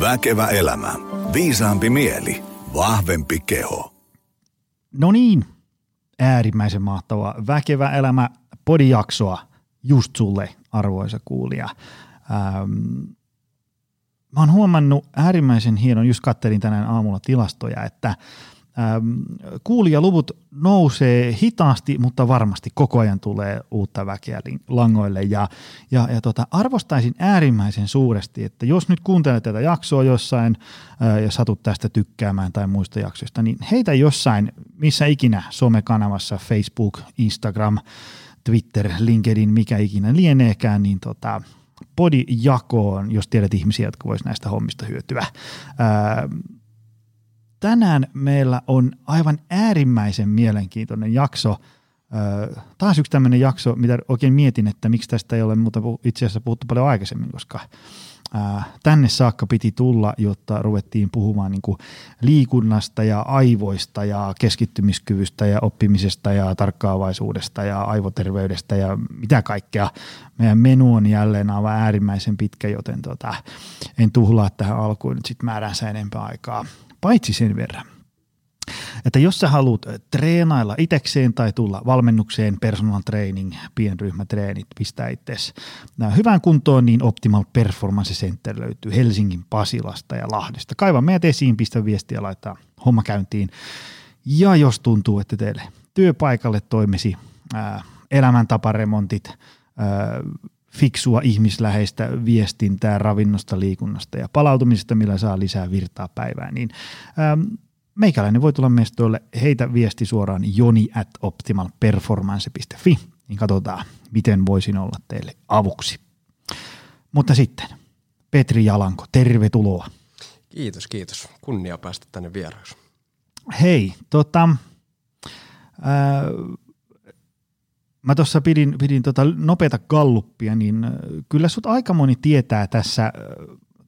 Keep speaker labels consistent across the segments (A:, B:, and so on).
A: Väkevä elämä. Viisaampi mieli. Vahvempi keho.
B: No niin, äärimmäisen mahtava Väkevä elämä podijaksoa just sulle, arvoisa kuulija. Ähm, mä oon huomannut äärimmäisen hienon, just kattelin tänään aamulla tilastoja, että kuulijaluvut nousee hitaasti, mutta varmasti koko ajan tulee uutta väkeä langoille ja, ja, ja tota, arvostaisin äärimmäisen suuresti, että jos nyt kuuntelet tätä jaksoa jossain äh, ja satut tästä tykkäämään tai muista jaksoista, niin heitä jossain, missä ikinä somekanavassa, Facebook, Instagram, Twitter, LinkedIn, mikä ikinä lieneekään, niin tota, podijakoon, jos tiedät ihmisiä, jotka voisivat näistä hommista hyötyä. Ää, äh, tänään meillä on aivan äärimmäisen mielenkiintoinen jakso. taas yksi tämmöinen jakso, mitä oikein mietin, että miksi tästä ei ole muuta itse asiassa puhuttu paljon aikaisemmin, koska tänne saakka piti tulla, jotta ruvettiin puhumaan niin liikunnasta ja aivoista ja keskittymiskyvystä ja oppimisesta ja tarkkaavaisuudesta ja aivoterveydestä ja mitä kaikkea. Meidän menu on jälleen aivan äärimmäisen pitkä, joten tota, en tuhlaa tähän alkuun nyt sitten määränsä enempää aikaa paitsi sen verran, että jos sä haluat treenailla itekseen tai tulla valmennukseen, personal training, pienryhmätreenit, pistää itses hyvään kuntoon, niin Optimal Performance Center löytyy Helsingin Pasilasta ja Lahdesta. Kaiva meidät esiin, pistä viestiä laittaa homma käyntiin. Ja jos tuntuu, että teille työpaikalle toimisi ää, elämäntaparemontit, ää, fiksua ihmisläheistä viestintää ravinnosta, liikunnasta ja palautumisesta, millä saa lisää virtaa päivään, niin ähm, meikäläinen voi tulla mestoille, heitä viesti suoraan joni at optimalperformance.fi, niin katsotaan, miten voisin olla teille avuksi. Mutta sitten, Petri Jalanko, tervetuloa.
C: Kiitos, kiitos. Kunnia päästä tänne vieraaksi.
B: Hei, tota, äh, Mä tuossa pidin, pidin tota nopeata galluppia, niin äh, kyllä sut aika moni tietää tässä, äh,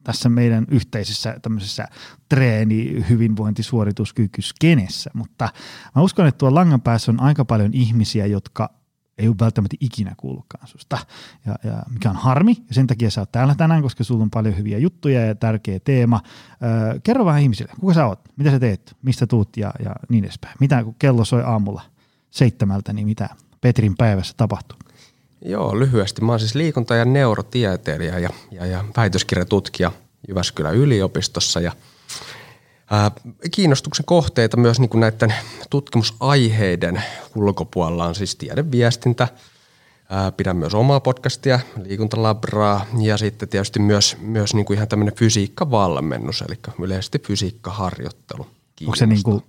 B: tässä meidän yhteisessä tämmöisessä treeni, hyvinvointi, suorituskyky-skenessä, mutta mä uskon, että tuolla langan päässä on aika paljon ihmisiä, jotka ei ole välttämättä ikinä kuullutkaan susta, ja, ja mikä on harmi, ja sen takia sä oot täällä tänään, koska sulla on paljon hyviä juttuja ja tärkeä teema. Öö, kerro vähän ihmisille, kuka sä oot, mitä sä teet, mistä tuut? Ja, ja niin edespäin. Mitä, kun kello soi aamulla seitsemältä, niin mitä, Petrin päivässä tapahtuu?
C: Joo, lyhyesti. Mä oon siis liikunta- ja neurotieteilijä ja, ja, ja väitöskirjatutkija Jyväskylän yliopistossa ja ää, kiinnostuksen kohteita myös niin kuin näiden tutkimusaiheiden ulkopuolella on siis tiedeviestintä, ää, pidän myös omaa podcastia, liikuntalabraa ja sitten tietysti myös, myös niin kuin ihan tämmöinen fysiikkavalmennus, eli yleisesti fysiikkaharjoittelu.
B: Onko se niin kuin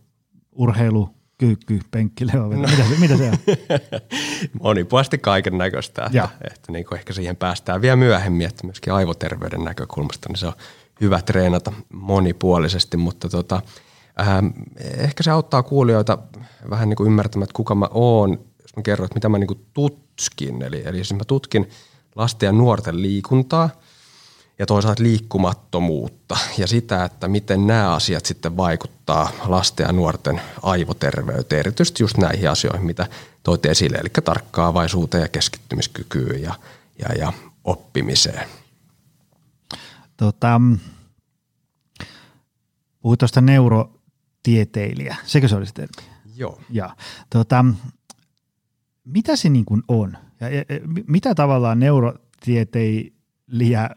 B: urheilu, kyykky, penkkileva, no. mitä, mitä se on?
C: Monipuolisesti kaiken näköistä, että, että niin kuin ehkä siihen päästään vielä myöhemmin, että myöskin aivoterveyden näkökulmasta niin se on hyvä treenata monipuolisesti, mutta tota, äh, ehkä se auttaa kuulijoita vähän niin kuin ymmärtämään, että kuka mä oon, jos mä kerron, että mitä mä niin kuin tutkin, eli, eli siis mä tutkin lasten ja nuorten liikuntaa – ja toisaalta liikkumattomuutta ja sitä, että miten nämä asiat sitten vaikuttaa lasten ja nuorten aivoterveyteen, erityisesti just näihin asioihin, mitä toit esille, eli tarkkaavaisuuteen ja keskittymiskykyyn ja, ja, ja oppimiseen.
B: Tota, puhuit tuosta neurotieteilijä, sekö se oli termi?
C: Joo.
B: Ja, tota, mitä se niin kuin on? Ja, ja, mitä tavallaan neurotieteilijä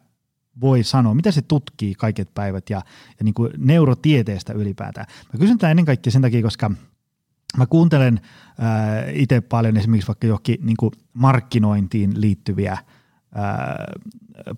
B: voi sanoa, mitä se tutkii kaiket päivät ja, ja niin kuin neurotieteestä ylipäätään. Mä kysyn tämän ennen kaikkea sen takia, koska mä kuuntelen itse paljon esimerkiksi vaikka johonkin niin kuin markkinointiin liittyviä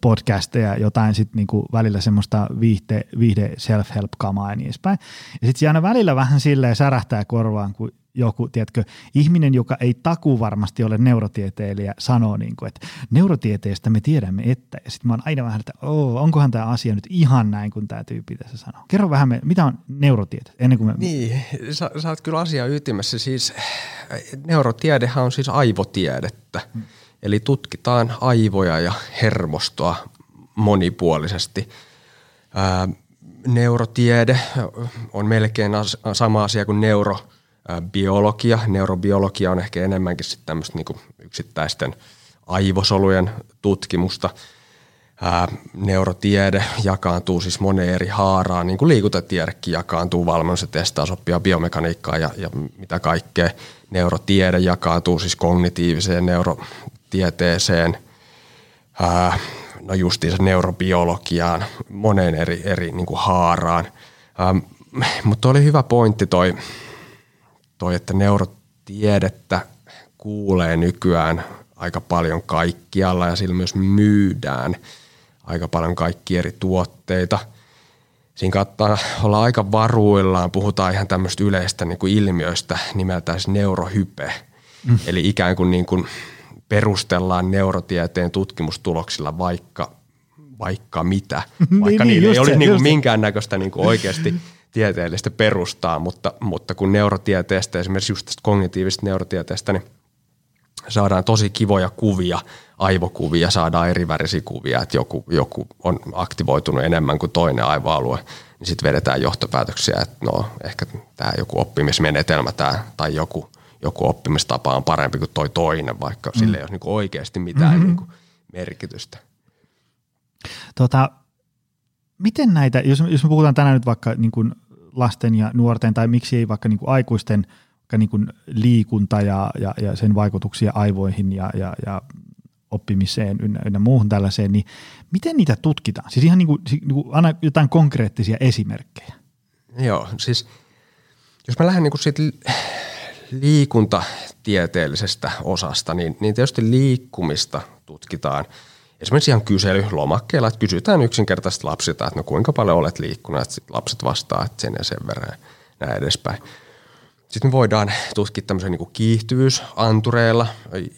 B: podcasteja, jotain sitten niinku välillä semmoista viihde, viihde self-help-kamaa ja niin edespäin. Ja sitten aina välillä vähän silleen särähtää korvaan, kun joku, tiedätkö, ihminen, joka ei taku varmasti ole neurotieteilijä, sanoo, niin kuin, että neurotieteestä me tiedämme, että. Ja sitten mä oon aina vähän, että oh, onkohan tämä asia nyt ihan näin, kuin tämä tyyppi tässä sanoo. Kerro vähän, mitä on neurotiete, ennen kuin me...
C: Niin, sä, sä oot kyllä asia ytimessä. Siis neurotiedehän on siis aivotiedettä. Hmm. Eli tutkitaan aivoja ja hermostoa monipuolisesti. Ää, neurotiede on melkein as, sama asia kuin neuro biologia. Neurobiologia on ehkä enemmänkin sitten tämmöistä niin yksittäisten aivosolujen tutkimusta. ää, neurotiede jakaantuu siis moneen eri haaraan, niin kuin liikuntatiedekin jakaantuu valmennus- ja testausoppia, biomekaniikkaa ja, ja mitä kaikkea. Neurotiede jakaantuu siis kognitiiviseen neurotieteeseen, ää, no justiinsa neurobiologiaan, moneen eri, eri niin kuin haaraan. Mutta oli hyvä pointti toi, toi, että neurotiedettä kuulee nykyään aika paljon kaikkialla ja sillä myös myydään aika paljon kaikki eri tuotteita. Siinä kannattaa olla aika varuillaan, puhutaan ihan tämmöistä yleistä niin kuin ilmiöistä nimeltään siis neurohype. Mm. Eli ikään kuin, niin kuin perustellaan neurotieteen tutkimustuloksilla vaikka, vaikka mitä, niin, vaikka niin, niin, ei olisi niin kuin minkäännäköistä niin kuin oikeasti tieteellistä perustaa, mutta, mutta kun neurotieteestä, esimerkiksi just tästä kognitiivisesta neurotieteestä, niin saadaan tosi kivoja kuvia, aivokuvia, saadaan erivärisiä kuvia, että joku, joku on aktivoitunut enemmän kuin toinen aivoalue, niin sitten vedetään johtopäätöksiä, että no ehkä tämä joku oppimismenetelmä tää, tai joku, joku oppimistapa on parempi kuin toi toinen, vaikka mm. sille ei ole niin oikeasti mitään mm-hmm. niin merkitystä.
B: Tota, miten näitä, jos, jos me puhutaan tänään nyt vaikka niin kuin lasten ja nuorten tai miksi ei vaikka niin kuin aikuisten vaikka niin kuin liikunta ja, ja, ja sen vaikutuksia aivoihin ja, ja, ja oppimiseen ynnä, ynnä muuhun tällaiseen, niin miten niitä tutkitaan? Siis ihan niin kuin, niin kuin anna jotain konkreettisia esimerkkejä.
C: Joo, siis jos mä lähden niin kuin siitä liikuntatieteellisestä osasta, niin, niin tietysti liikkumista tutkitaan – esimerkiksi ihan kyselylomakkeella, että kysytään yksinkertaisesti lapsilta, että no kuinka paljon olet liikkunut, että lapset vastaa, että sen ja sen verran ja näin edespäin. Sitten me voidaan tutkia tämmöisen niin kiihtyvyysantureilla,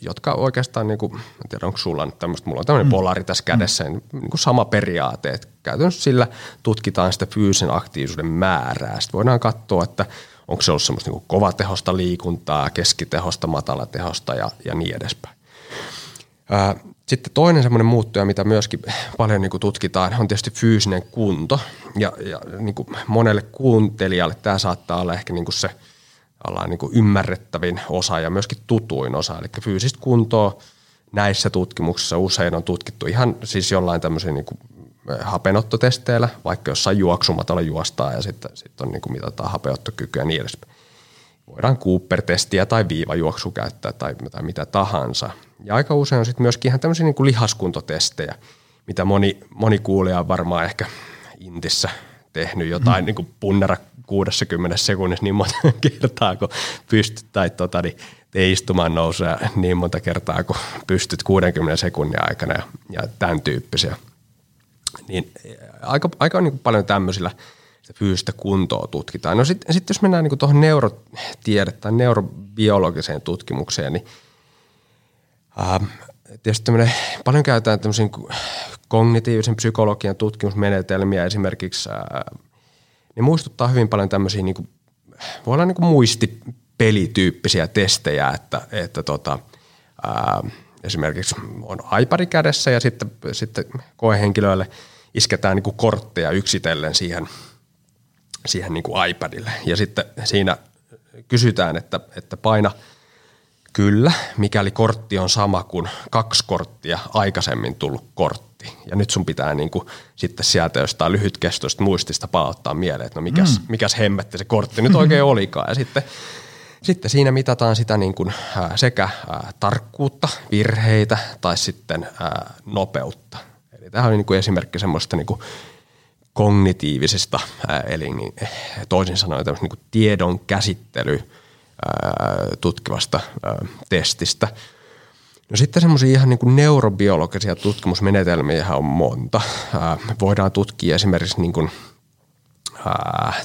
C: jotka oikeastaan, niin kuin, en tiedä onko sulla nyt tämmöistä, mulla on tämmöinen mm. polari tässä kädessä, mm. niin kuin sama periaate, että käytännössä sillä tutkitaan sitä fyysisen aktiivisuuden määrää. Sitten voidaan katsoa, että onko se ollut semmoista niin kovatehosta liikuntaa, keskitehosta, matalatehosta ja, ja niin edespäin. Sitten toinen semmoinen muuttuja, mitä myöskin paljon niin tutkitaan, on tietysti fyysinen kunto. Ja, ja niin monelle kuuntelijalle tämä saattaa olla ehkä niin se ollaan niin ymmärrettävin osa ja myöskin tutuin osa. Eli fyysistä kuntoa näissä tutkimuksissa usein on tutkittu ihan siis jollain tämmöisen niin hapenottotesteillä, vaikka jossain juoksumatolla juostaa ja sitten, sitten on niin kuin mitataan hapeuttokykyä ja niin edespäin. Voidaan Cooper-testiä tai viivajuoksu käyttää tai, tai mitä tahansa – ja aika usein on sitten myöskin ihan tämmöisiä niin kuin lihaskuntotestejä, mitä moni, moni kuulija on varmaan ehkä Intissä tehnyt jotain mm. niin kuin punnera 60 sekunnissa niin monta kertaa, kun pystyt, tai tota, niin tee istumaan nousua niin monta kertaa, kun pystyt 60 sekunnin aikana ja, ja tämän tyyppisiä. Niin aika, aika niin kuin paljon tämmöisillä fyysistä kuntoa tutkitaan. No sitten sit jos mennään niin tuohon neurotiede- tai neurobiologiseen tutkimukseen, niin – Ähm, tietysti paljon käytetään tämmöisiä kognitiivisen psykologian tutkimusmenetelmiä esimerkiksi, ne muistuttaa hyvin paljon tämmöisiä, niin kuin, voi olla niin kuin muistipelityyppisiä testejä, että, että tota, ää, esimerkiksi on iPad kädessä ja sitten, sitten koehenkilöille isketään niin kuin kortteja yksitellen siihen, siihen niin kuin iPadille. Ja sitten siinä kysytään, että, että paina – Kyllä, mikäli kortti on sama kuin kaksi korttia aikaisemmin tullut kortti. Ja nyt sun pitää niin kuin sitten sieltä jostain lyhytkestoista muistista palauttaa mieleen, että no mikäs, mm. mikäs hemmetti se kortti nyt oikein olikaan. Ja sitten, sitten siinä mitataan sitä niin kuin, sekä tarkkuutta, virheitä tai sitten nopeutta. Eli tämä on niin kuin esimerkki semmoista niin kuin kognitiivisesta, eli niin, toisin sanoen niin kuin tiedon käsittely – tutkivasta testistä. No sitten semmoisia ihan niin kuin neurobiologisia tutkimusmenetelmiä on monta. voidaan tutkia esimerkiksi niin kuin,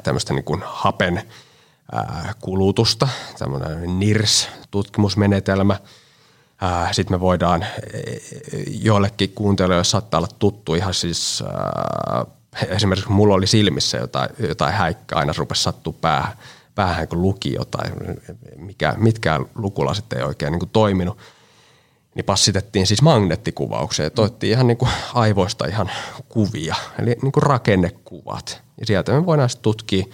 C: tämmöistä niin kuin hapen kulutusta, tämmöinen NIRS-tutkimusmenetelmä. Sitten me voidaan e, e, joillekin kuuntelijoille saattaa olla tuttu ihan siis esimerkiksi mulla oli silmissä jotain, jotain häikkää, aina rupesi sattua päähän päähän, kun luki jotain, mikä, mitkään lukulasit ei oikein niin kuin toiminut, niin passitettiin siis magneettikuvaukseen. Toittiin ihan niin kuin aivoista ihan kuvia, eli niin kuin rakennekuvat. Ja sieltä me voidaan sitten tutkia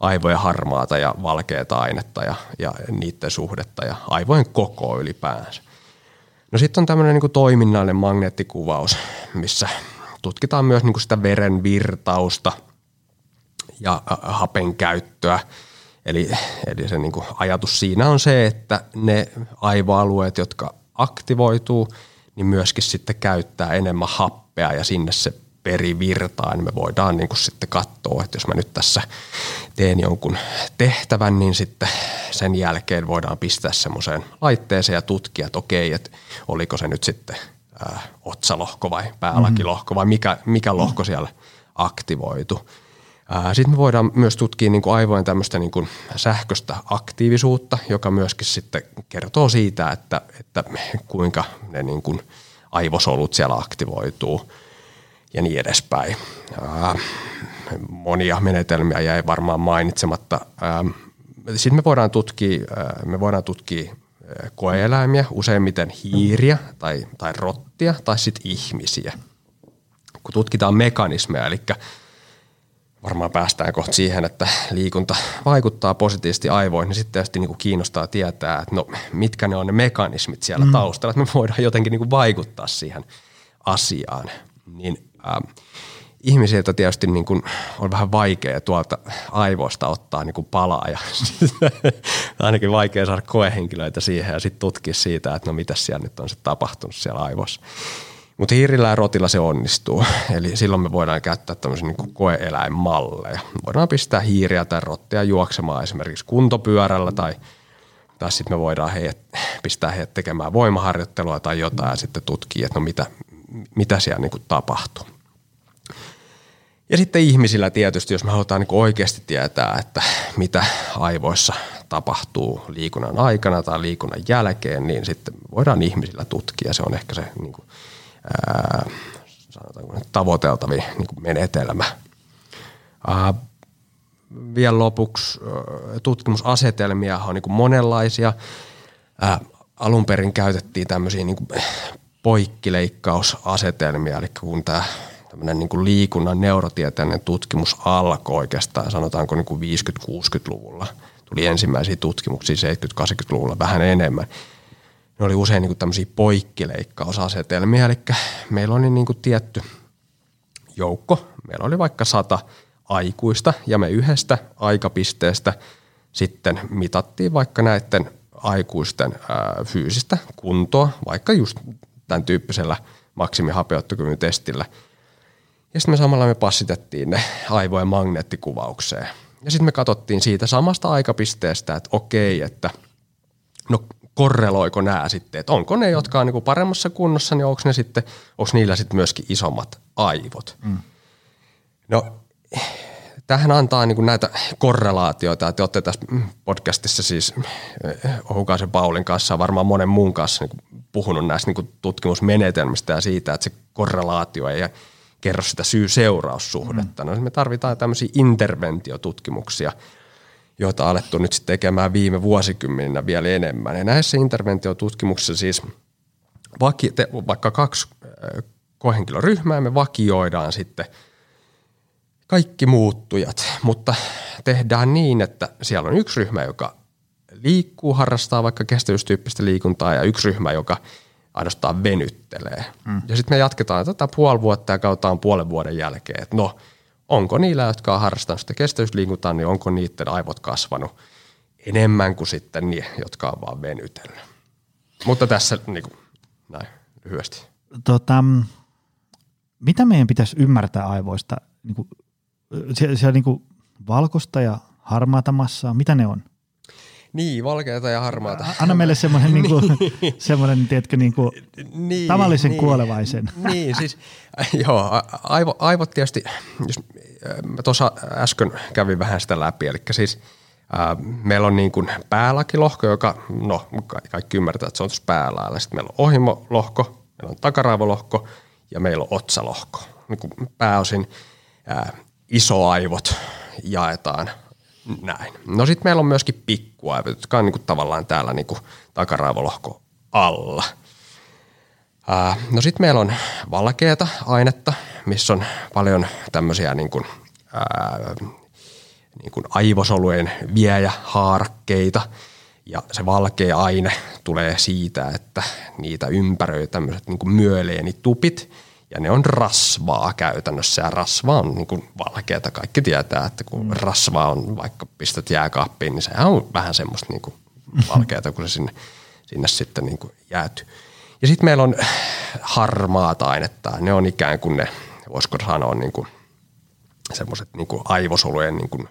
C: aivojen harmaata ja valkeata ainetta ja, ja niiden suhdetta ja aivojen kokoa ylipäänsä. No sitten on tämmöinen niin toiminnallinen magneettikuvaus, missä tutkitaan myös niin kuin sitä veren virtausta ja hapen käyttöä. Eli, eli se niin kuin ajatus siinä on se, että ne aivoalueet, jotka aktivoituu, niin myöskin sitten käyttää enemmän happea ja sinne se perivirtaa, niin me voidaan niin kuin sitten katsoa, että jos mä nyt tässä teen jonkun tehtävän, niin sitten sen jälkeen voidaan pistää semmoiseen laitteeseen ja tutkia, että okei, että oliko se nyt sitten ää, otsalohko vai päälakilohko vai mikä, mikä lohko siellä aktivoitu. Sitten me voidaan myös tutkia niin kuin aivojen tämmöistä niin kuin sähköistä aktiivisuutta, joka myöskin sitten kertoo siitä, että, että kuinka ne niin kuin aivosolut siellä aktivoituu ja niin edespäin. Monia menetelmiä jäi varmaan mainitsematta. Sitten me voidaan tutkia, me voidaan tutkia koeeläimiä, useimmiten hiiriä tai, tai rottia tai sitten ihmisiä. Kun tutkitaan mekanismeja, eli varmaan päästään kohta siihen, että liikunta vaikuttaa positiivisesti aivoihin, niin sitten tietysti niin kuin kiinnostaa tietää, että no, mitkä ne on ne mekanismit siellä mm. taustalla, että me voidaan jotenkin niin kuin vaikuttaa siihen asiaan. Niin, äh, ihmisiltä tietysti niin kuin on vähän vaikea tuolta aivoista ottaa niin kuin palaa ja ainakin vaikea saada koehenkilöitä siihen ja sitten tutkia siitä, että no mitä siellä nyt on se tapahtunut siellä aivoissa. Mutta hiirillä ja rotilla se onnistuu. Eli silloin me voidaan käyttää tämmöisiä niin koeeläinmalleja. Voidaan pistää hiiriä tai rottia juoksemaan esimerkiksi kuntopyörällä tai, tai sitten me voidaan heidät, pistää heidät tekemään voimaharjoittelua tai jotain ja sitten tutkia, että no mitä, mitä siellä niin tapahtuu. Ja sitten ihmisillä tietysti, jos me halutaan niin oikeasti tietää, että mitä aivoissa tapahtuu liikunnan aikana tai liikunnan jälkeen, niin sitten voidaan ihmisillä tutkia. Se on ehkä se niin kuin ää, sanotaanko tavoiteltavin niin kuin menetelmä. Ää, vielä lopuksi tutkimusasetelmia on niin kuin monenlaisia. Ää, alun perin käytettiin tämmöisiä niin kuin poikkileikkausasetelmia, eli kun tämä tämmöinen niin kuin liikunnan neurotieteellinen tutkimus alkoi oikeastaan, sanotaanko niin kuin 50-60-luvulla. Tuli ensimmäisiä tutkimuksia 70-80-luvulla vähän enemmän ne oli usein niin tämmöisiä poikkileikkausasetelmia, eli meillä oli niin kuin tietty joukko, meillä oli vaikka sata aikuista ja me yhdestä aikapisteestä sitten mitattiin vaikka näiden aikuisten ää, fyysistä kuntoa, vaikka just tämän tyyppisellä maksimihapeuttokyvyn testillä. Ja sitten me samalla me passitettiin ne aivojen magneettikuvaukseen. Ja sitten me katsottiin siitä samasta aikapisteestä, että okei, että no korreloiko nämä sitten, että onko ne, jotka on niin paremmassa kunnossa, niin onko, ne sitten, onko niillä sitten myöskin isommat aivot. Mm. No tähän antaa niin näitä korrelaatioita, että olette tässä podcastissa siis eh, Ohukaisen Paulin kanssa varmaan monen muun kanssa niin puhunut näistä niin tutkimusmenetelmistä ja siitä, että se korrelaatio ei kerro sitä syy-seuraussuhdetta. Mm. No, me tarvitaan tämmöisiä interventiotutkimuksia – joita on alettu nyt sitten tekemään viime vuosikymmeninä vielä enemmän. Ja näissä interventiotutkimuksissa siis vaikka kaksi kohenkilöryhmää me vakioidaan sitten kaikki muuttujat, mutta tehdään niin, että siellä on yksi ryhmä, joka liikkuu, harrastaa vaikka kestävyystyyppistä liikuntaa ja yksi ryhmä, joka ainoastaan venyttelee. Mm. Ja sitten me jatketaan tätä puoli vuotta ja kautaan puolen vuoden jälkeen, että no – onko niillä, jotka on harrastanut sitä kestävyysliikuntaa, niin onko niiden aivot kasvanut enemmän kuin sitten ne, jotka on vaan venytellyt. Mutta tässä niin kuin, näin lyhyesti.
B: Tota, mitä meidän pitäisi ymmärtää aivoista? Niin kuin, siellä, siellä niin kuin valkoista ja harmaata massaa, mitä ne on?
C: Niin, valkeata ja harmaata.
B: Anna meille semmoinen, niin kuin, semmoinen tiedätkö, niin kuin, niin, tavallisen niin, kuolevaisen.
C: Niin, siis joo, aivo, aivot tietysti, jos mä tuossa äsken kävin vähän sitä läpi, eli siis ää, meillä on niin kuin päälläkin joka, no kaikki ymmärtää, että se on tuossa päällä. Sitten meillä on ohimolohko, meillä on takaraivolohko ja meillä on otsalohko. Niin kuin pääosin ää, isoaivot jaetaan näin. No sitten meillä on myöskin pikkuaivot, jotka on niin kuin tavallaan täällä niin kuin takaraivolohko alla. Ää, no sitten meillä on valkeata ainetta, missä on paljon tämmöisiä niin kuin, ää, niin kuin aivosolujen viejähaarakkeita. Ja se valkea aine tulee siitä, että niitä ympäröi tämmöiset niin kuin myöleenitupit, ja ne on rasvaa käytännössä ja rasva on niin kuin valkeata. Kaikki tietää, että kun mm. rasva on vaikka pistät jääkaappiin, niin sehän on vähän semmoista niin kuin valkeata, kun se sinne, sinne sitten niin kuin jäätyy. Ja sitten meillä on harmaata ainetta. Ne on ikään kuin ne, voisiko sanoa, niin kuin semmoiset niin kuin aivosolujen niin kuin,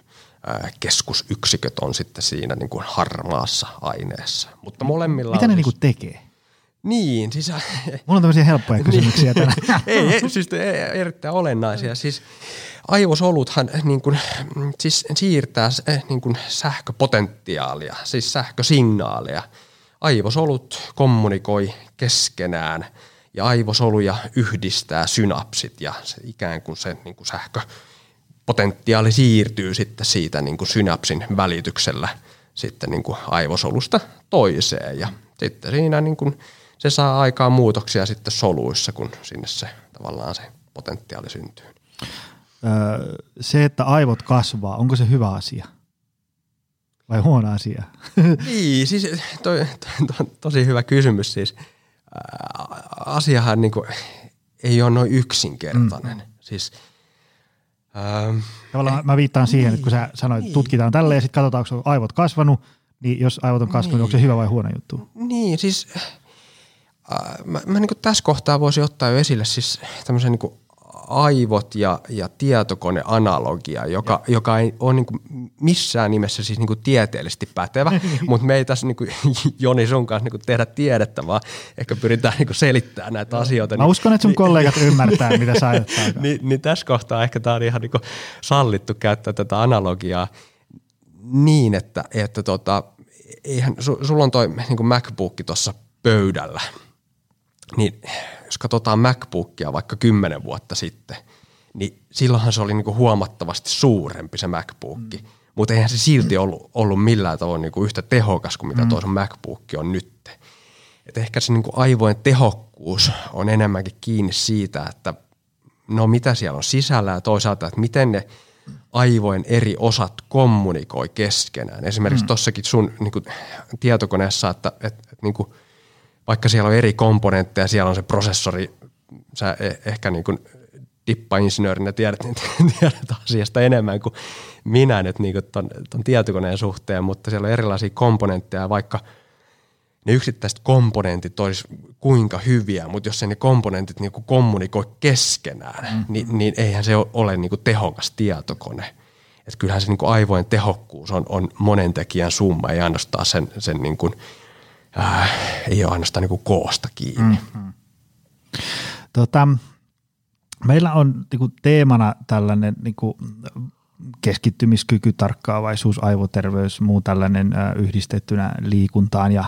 C: keskusyksiköt on sitten siinä niin kuin harmaassa aineessa. Mutta molemmilla
B: Mitä ne
C: siis,
B: niin kuin tekee?
C: Niin, siis...
B: Mulla on tämmöisiä helppoja kysymyksiä tänään.
C: ei, ei, siis erittäin olennaisia. Siis aivosoluthan niin kuin, siis siirtää niin kuin sähköpotentiaalia, siis sähkösignaaleja. Aivosolut kommunikoi keskenään ja aivosoluja yhdistää synapsit ja se ikään kuin se niin kuin sähköpotentiaali siirtyy sitten siitä niin kuin synapsin välityksellä sitten niin kuin aivosolusta toiseen ja sitten siinä niin kuin se saa aikaan muutoksia sitten soluissa, kun sinne se tavallaan se potentiaali syntyy.
B: Öö, se, että aivot kasvaa, onko se hyvä asia? Vai huono asia?
C: niin, siis toi, to, to, tosi hyvä kysymys siis. asiahan niin kuin, ei ole noin yksinkertainen. Mm. Siis,
B: ähm, Tavallaan mä viittaan siihen, että kun sä sanoit, että tutkitaan tälle ja sitten katsotaan, onko aivot kasvanut, niin jos aivot on kasvanut, niin. onko se hyvä vai huono juttu?
C: Niin, siis mä, mä niin tässä kohtaa voisin ottaa jo esille siis tämmöisen niin aivot ja, ja tietokoneanalogia, joka, joka ei ole niin missään nimessä siis niin tieteellisesti pätevä, mutta me ei tässä niin kuin, Joni sun kanssa niin tehdä tiedettä, vaan ehkä pyritään niin selittämään näitä asioita.
B: Mä niin, uskon, että sun niin, kollegat ymmärtää, mitä sä
C: niin, niin tässä kohtaa ehkä tämä on ihan niin sallittu käyttää tätä analogiaa niin, että, että tota, eihän, su, sulla on toi niin MacBook tuossa pöydällä – niin jos katsotaan MacBookia vaikka kymmenen vuotta sitten, niin silloinhan se oli niinku huomattavasti suurempi se MacBook. Mm. Mutta eihän se silti ollut, ollut millään tavoin niinku yhtä tehokas kuin mitä mm. tuo MacBook on nyt. Et ehkä se niinku aivojen tehokkuus on enemmänkin kiinni siitä, että no mitä siellä on sisällä ja toisaalta, että miten ne aivojen eri osat kommunikoi keskenään. Esimerkiksi mm. tuossakin sun niinku, tietokoneessa, että, että, että niinku, vaikka siellä on eri komponentteja, siellä on se prosessori, sä e- ehkä niin kuin dippa-insinöörinä tiedät, tiedät asiasta enemmän kuin minä nyt niin kuin ton, ton tietokoneen suhteen, mutta siellä on erilaisia komponentteja, vaikka ne yksittäiset komponentit olisi kuinka hyviä, mutta jos ne komponentit niin kuin kommunikoi keskenään, mm-hmm. niin, niin eihän se ole niin kuin tehokas tietokone. Et kyllähän se niin kuin aivojen tehokkuus on, on monen tekijän summa, ei ainoastaan sen, sen niin kuin – äh, ei ole ainoastaan niin koosta kiinni. Mm-hmm.
B: Tota, meillä on niin kuin teemana tällainen niin kuin keskittymiskyky, tarkkaavaisuus, aivoterveys, muu tällainen äh, yhdistettynä liikuntaan ja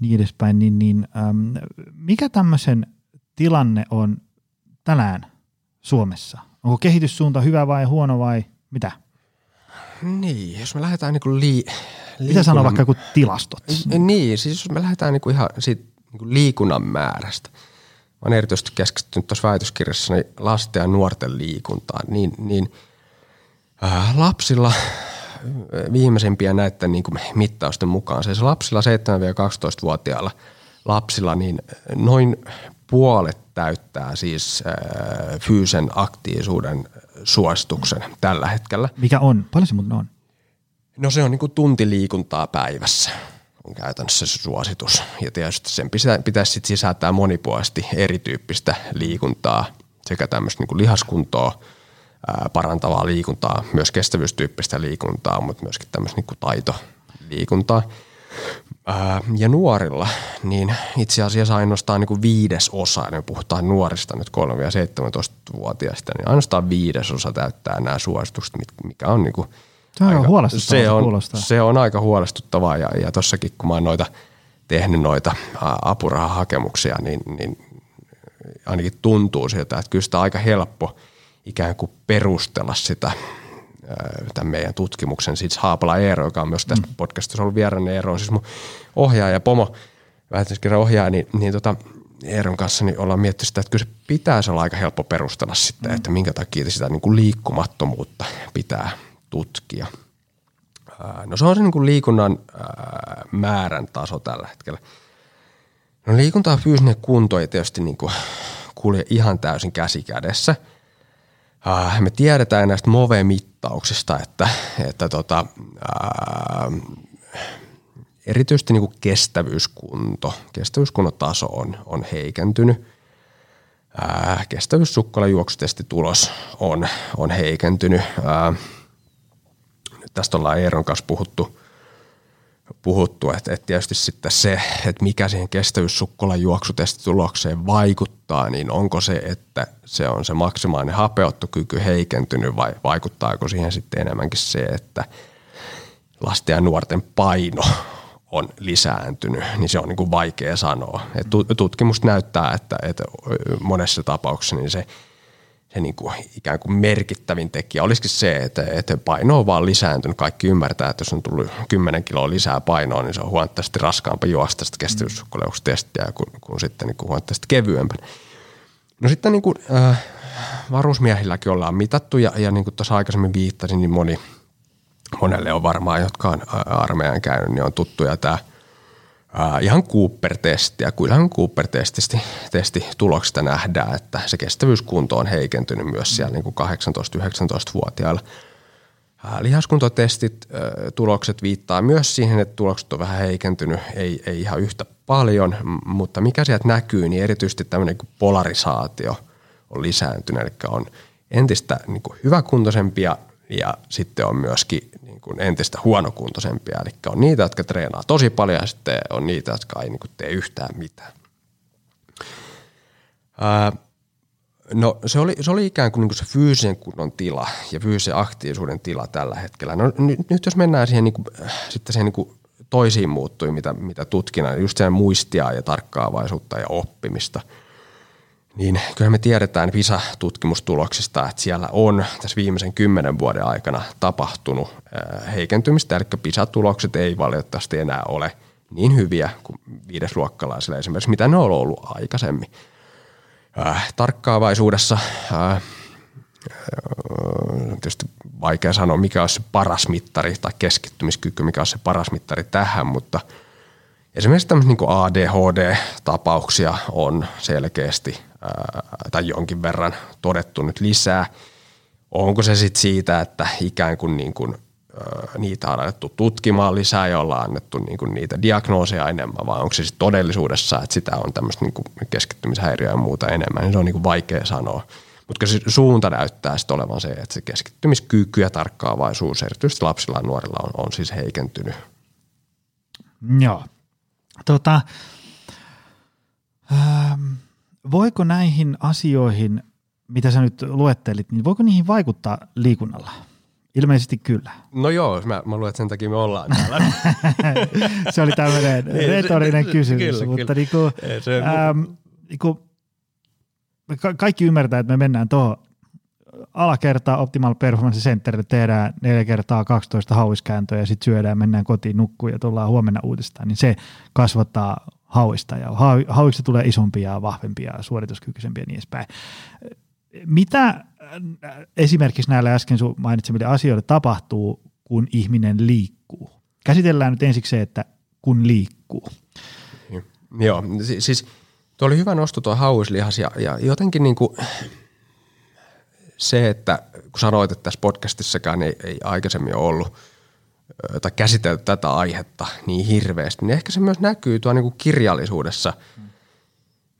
B: niin edespäin, niin, niin ähm, mikä tämmöisen tilanne on tänään Suomessa? Onko kehityssuunta hyvä vai huono vai mitä?
C: Niin, jos me lähdetään niin lii,
B: mitä sanoo vaikka joku tilastot?
C: Niin, siis jos me lähdetään niinku ihan siitä niinku liikunnan määrästä. Mä oon erityisesti keskittynyt tuossa väitöskirjassani lasten ja nuorten liikuntaan, niin, niin äh, lapsilla äh, viimeisimpiä näiden niin kuin mittausten mukaan, siis lapsilla 7-12-vuotiailla lapsilla, niin noin puolet täyttää siis äh, fyysisen aktiivisuuden suosituksen tällä hetkellä.
B: Mikä on? Paljon se muuten on?
C: No se on niin kuin tunti liikuntaa päivässä on käytännössä se suositus. Ja tietysti sen pitäisi sit sisältää monipuolisesti erityyppistä liikuntaa, sekä tämmöistä niin lihaskuntoa, parantavaa liikuntaa, myös kestävyystyyppistä liikuntaa, mutta myöskin tämmöistä niin taitoliikuntaa. Ja nuorilla, niin itse asiassa ainoastaan niin viides osa, me puhutaan nuorista nyt 3-17-vuotiaista, niin ainoastaan viides osa täyttää nämä suositukset, mikä on niin kuin –
B: se on aika, huolestuttavaa.
C: Se on, se on aika huolestuttavaa ja, ja tossakin kun mä oon noita tehnyt noita apurahahakemuksia, niin, niin ainakin tuntuu siltä, että kyllä sitä aika helppo ikään kuin perustella sitä tämän meidän tutkimuksen. Siis Haapala Eero, joka on myös tässä mm. podcastissa ollut vierainen Eero, on siis mun ohjaaja, pomo, väitöskirjan ohjaaja, niin, niin tota, Eeron kanssa niin ollaan miettinyt sitä, että kyllä se pitäisi olla aika helppo perustella sitten, mm. että minkä takia sitä niin kuin liikkumattomuutta pitää tutkia. No se on se niin kuin liikunnan määrän taso tällä hetkellä. No liikunta ja fyysinen kunto ei tietysti niin kuin kulje ihan täysin käsi kädessä. Me tiedetään näistä MOVE-mittauksista, että, että tota, erityisesti niin kuin kestävyyskunto, kestävyyskunnon taso on, on heikentynyt. Kestävyyssukkalajuoksutestitulos on, on heikentynyt. Tästä ollaan Eeron kanssa puhuttu, puhuttu että, että tietysti sitten se, että mikä siihen kestävyyssukkalajuoksutestitulokseen vaikuttaa, niin onko se, että se on se maksimaalinen hapeuttokyky heikentynyt vai vaikuttaako siihen sitten enemmänkin se, että lasten ja nuorten paino on lisääntynyt, niin se on niin kuin vaikea sanoa. Et tutkimus näyttää, että, että monessa tapauksessa niin se, se niin kuin ikään kuin merkittävin tekijä olisikin se, että, että paino on vaan lisääntynyt. Kaikki ymmärtää, että jos on tullut 10 kiloa lisää painoa, niin se on huomattavasti raskaampi juosta sitä kestävyyssukkaleukustestiä kuin, kuin sitten niin kuin huomattavasti kevyempänä. No sitten niin kuin, äh, varusmiehilläkin ollaan mitattu ja, ja niin kuin tuossa aikaisemmin viittasin, niin moni – monelle on varmaan, jotka on armeijan käynyt, niin on tuttuja tämä ihan Cooper-testi. Ja kyllähän Cooper-testi testi tuloksista nähdään, että se kestävyyskunto on heikentynyt myös siellä niin 18-19-vuotiailla. Lihaskuntotestit, tulokset viittaa myös siihen, että tulokset on vähän heikentynyt, ei, ei ihan yhtä paljon, mutta mikä sieltä näkyy, niin erityisesti tämmöinen polarisaatio on lisääntynyt, eli on entistä niin hyväkuntoisempia ja sitten on myöskin niin kuin entistä huonokuntoisempia. Eli on niitä, jotka treenaa tosi paljon ja sitten on niitä, jotka ei niin kuin tee yhtään mitään. Ää, no se oli, se oli ikään kuin, niin kuin se fyysisen kunnon tila ja fyysisen aktiivisuuden tila tällä hetkellä. No nyt, nyt jos mennään siihen, niin kuin, sitten siihen niin kuin toisiin muuttuihin, mitä, mitä tutkinan, just sen muistia ja tarkkaavaisuutta ja oppimista – niin kyllä me tiedetään PISA-tutkimustuloksista, että siellä on tässä viimeisen kymmenen vuoden aikana tapahtunut heikentymistä, eli PISA-tulokset ei valitettavasti enää ole niin hyviä kuin viidesluokkalaisilla esimerkiksi, mitä ne on ollut aikaisemmin. tarkkaavaisuudessa tietysti vaikea sanoa, mikä on se paras mittari tai keskittymiskyky, mikä on se paras mittari tähän, mutta esimerkiksi tämmöisiä niin ADHD-tapauksia on selkeästi tai jonkin verran todettu nyt lisää. Onko se sitten siitä, että ikään kuin, niin kuin niitä on annettu tutkimaan lisää ja ollaan annettu niin kuin niitä diagnooseja enemmän, vai onko se sitten todellisuudessa, että sitä on tämmöistä niin keskittymishäiriöä ja muuta enemmän, niin se on niin kuin vaikea sanoa. Mutta se suunta näyttää sitten olevan se, että se keskittymiskyky ja tarkkaavaisuus erityisesti lapsilla ja nuorilla on, on siis heikentynyt.
B: Joo. Tota, ähm, voiko näihin asioihin, mitä sä nyt luettelit, niin voiko niihin vaikuttaa liikunnalla? Ilmeisesti kyllä.
C: No joo, mä, mä luulen, että sen takia me ollaan täällä.
B: se oli tämmöinen niin, retorinen kysymys, kyllä, mutta kyllä. Niinku, se, ähm, niinku, ka- kaikki ymmärtää, että me mennään tuohon alakertaa Optimal Performance Centerille, tehdään neljä kertaa 12 hauiskääntöä ja sitten syödään, mennään kotiin nukkuun ja tullaan huomenna uudestaan, niin se kasvattaa hauista ja hauista tulee isompia vahvempia suorituskykyisempiä ja niin edespäin. Mitä äh, esimerkiksi näillä äsken sun mainitsemille asioille tapahtuu, kun ihminen liikkuu? Käsitellään nyt ensiksi se, että kun liikkuu.
C: Joo, siis tuo oli hyvä nosto tuo hauislihas ja, ja jotenkin niin kuin se, että kun sanoit, että tässä podcastissakaan ei, ei aikaisemmin ollut – tai käsitelty tätä aihetta niin hirveästi, niin ehkä se myös näkyy tuo niin kuin kirjallisuudessa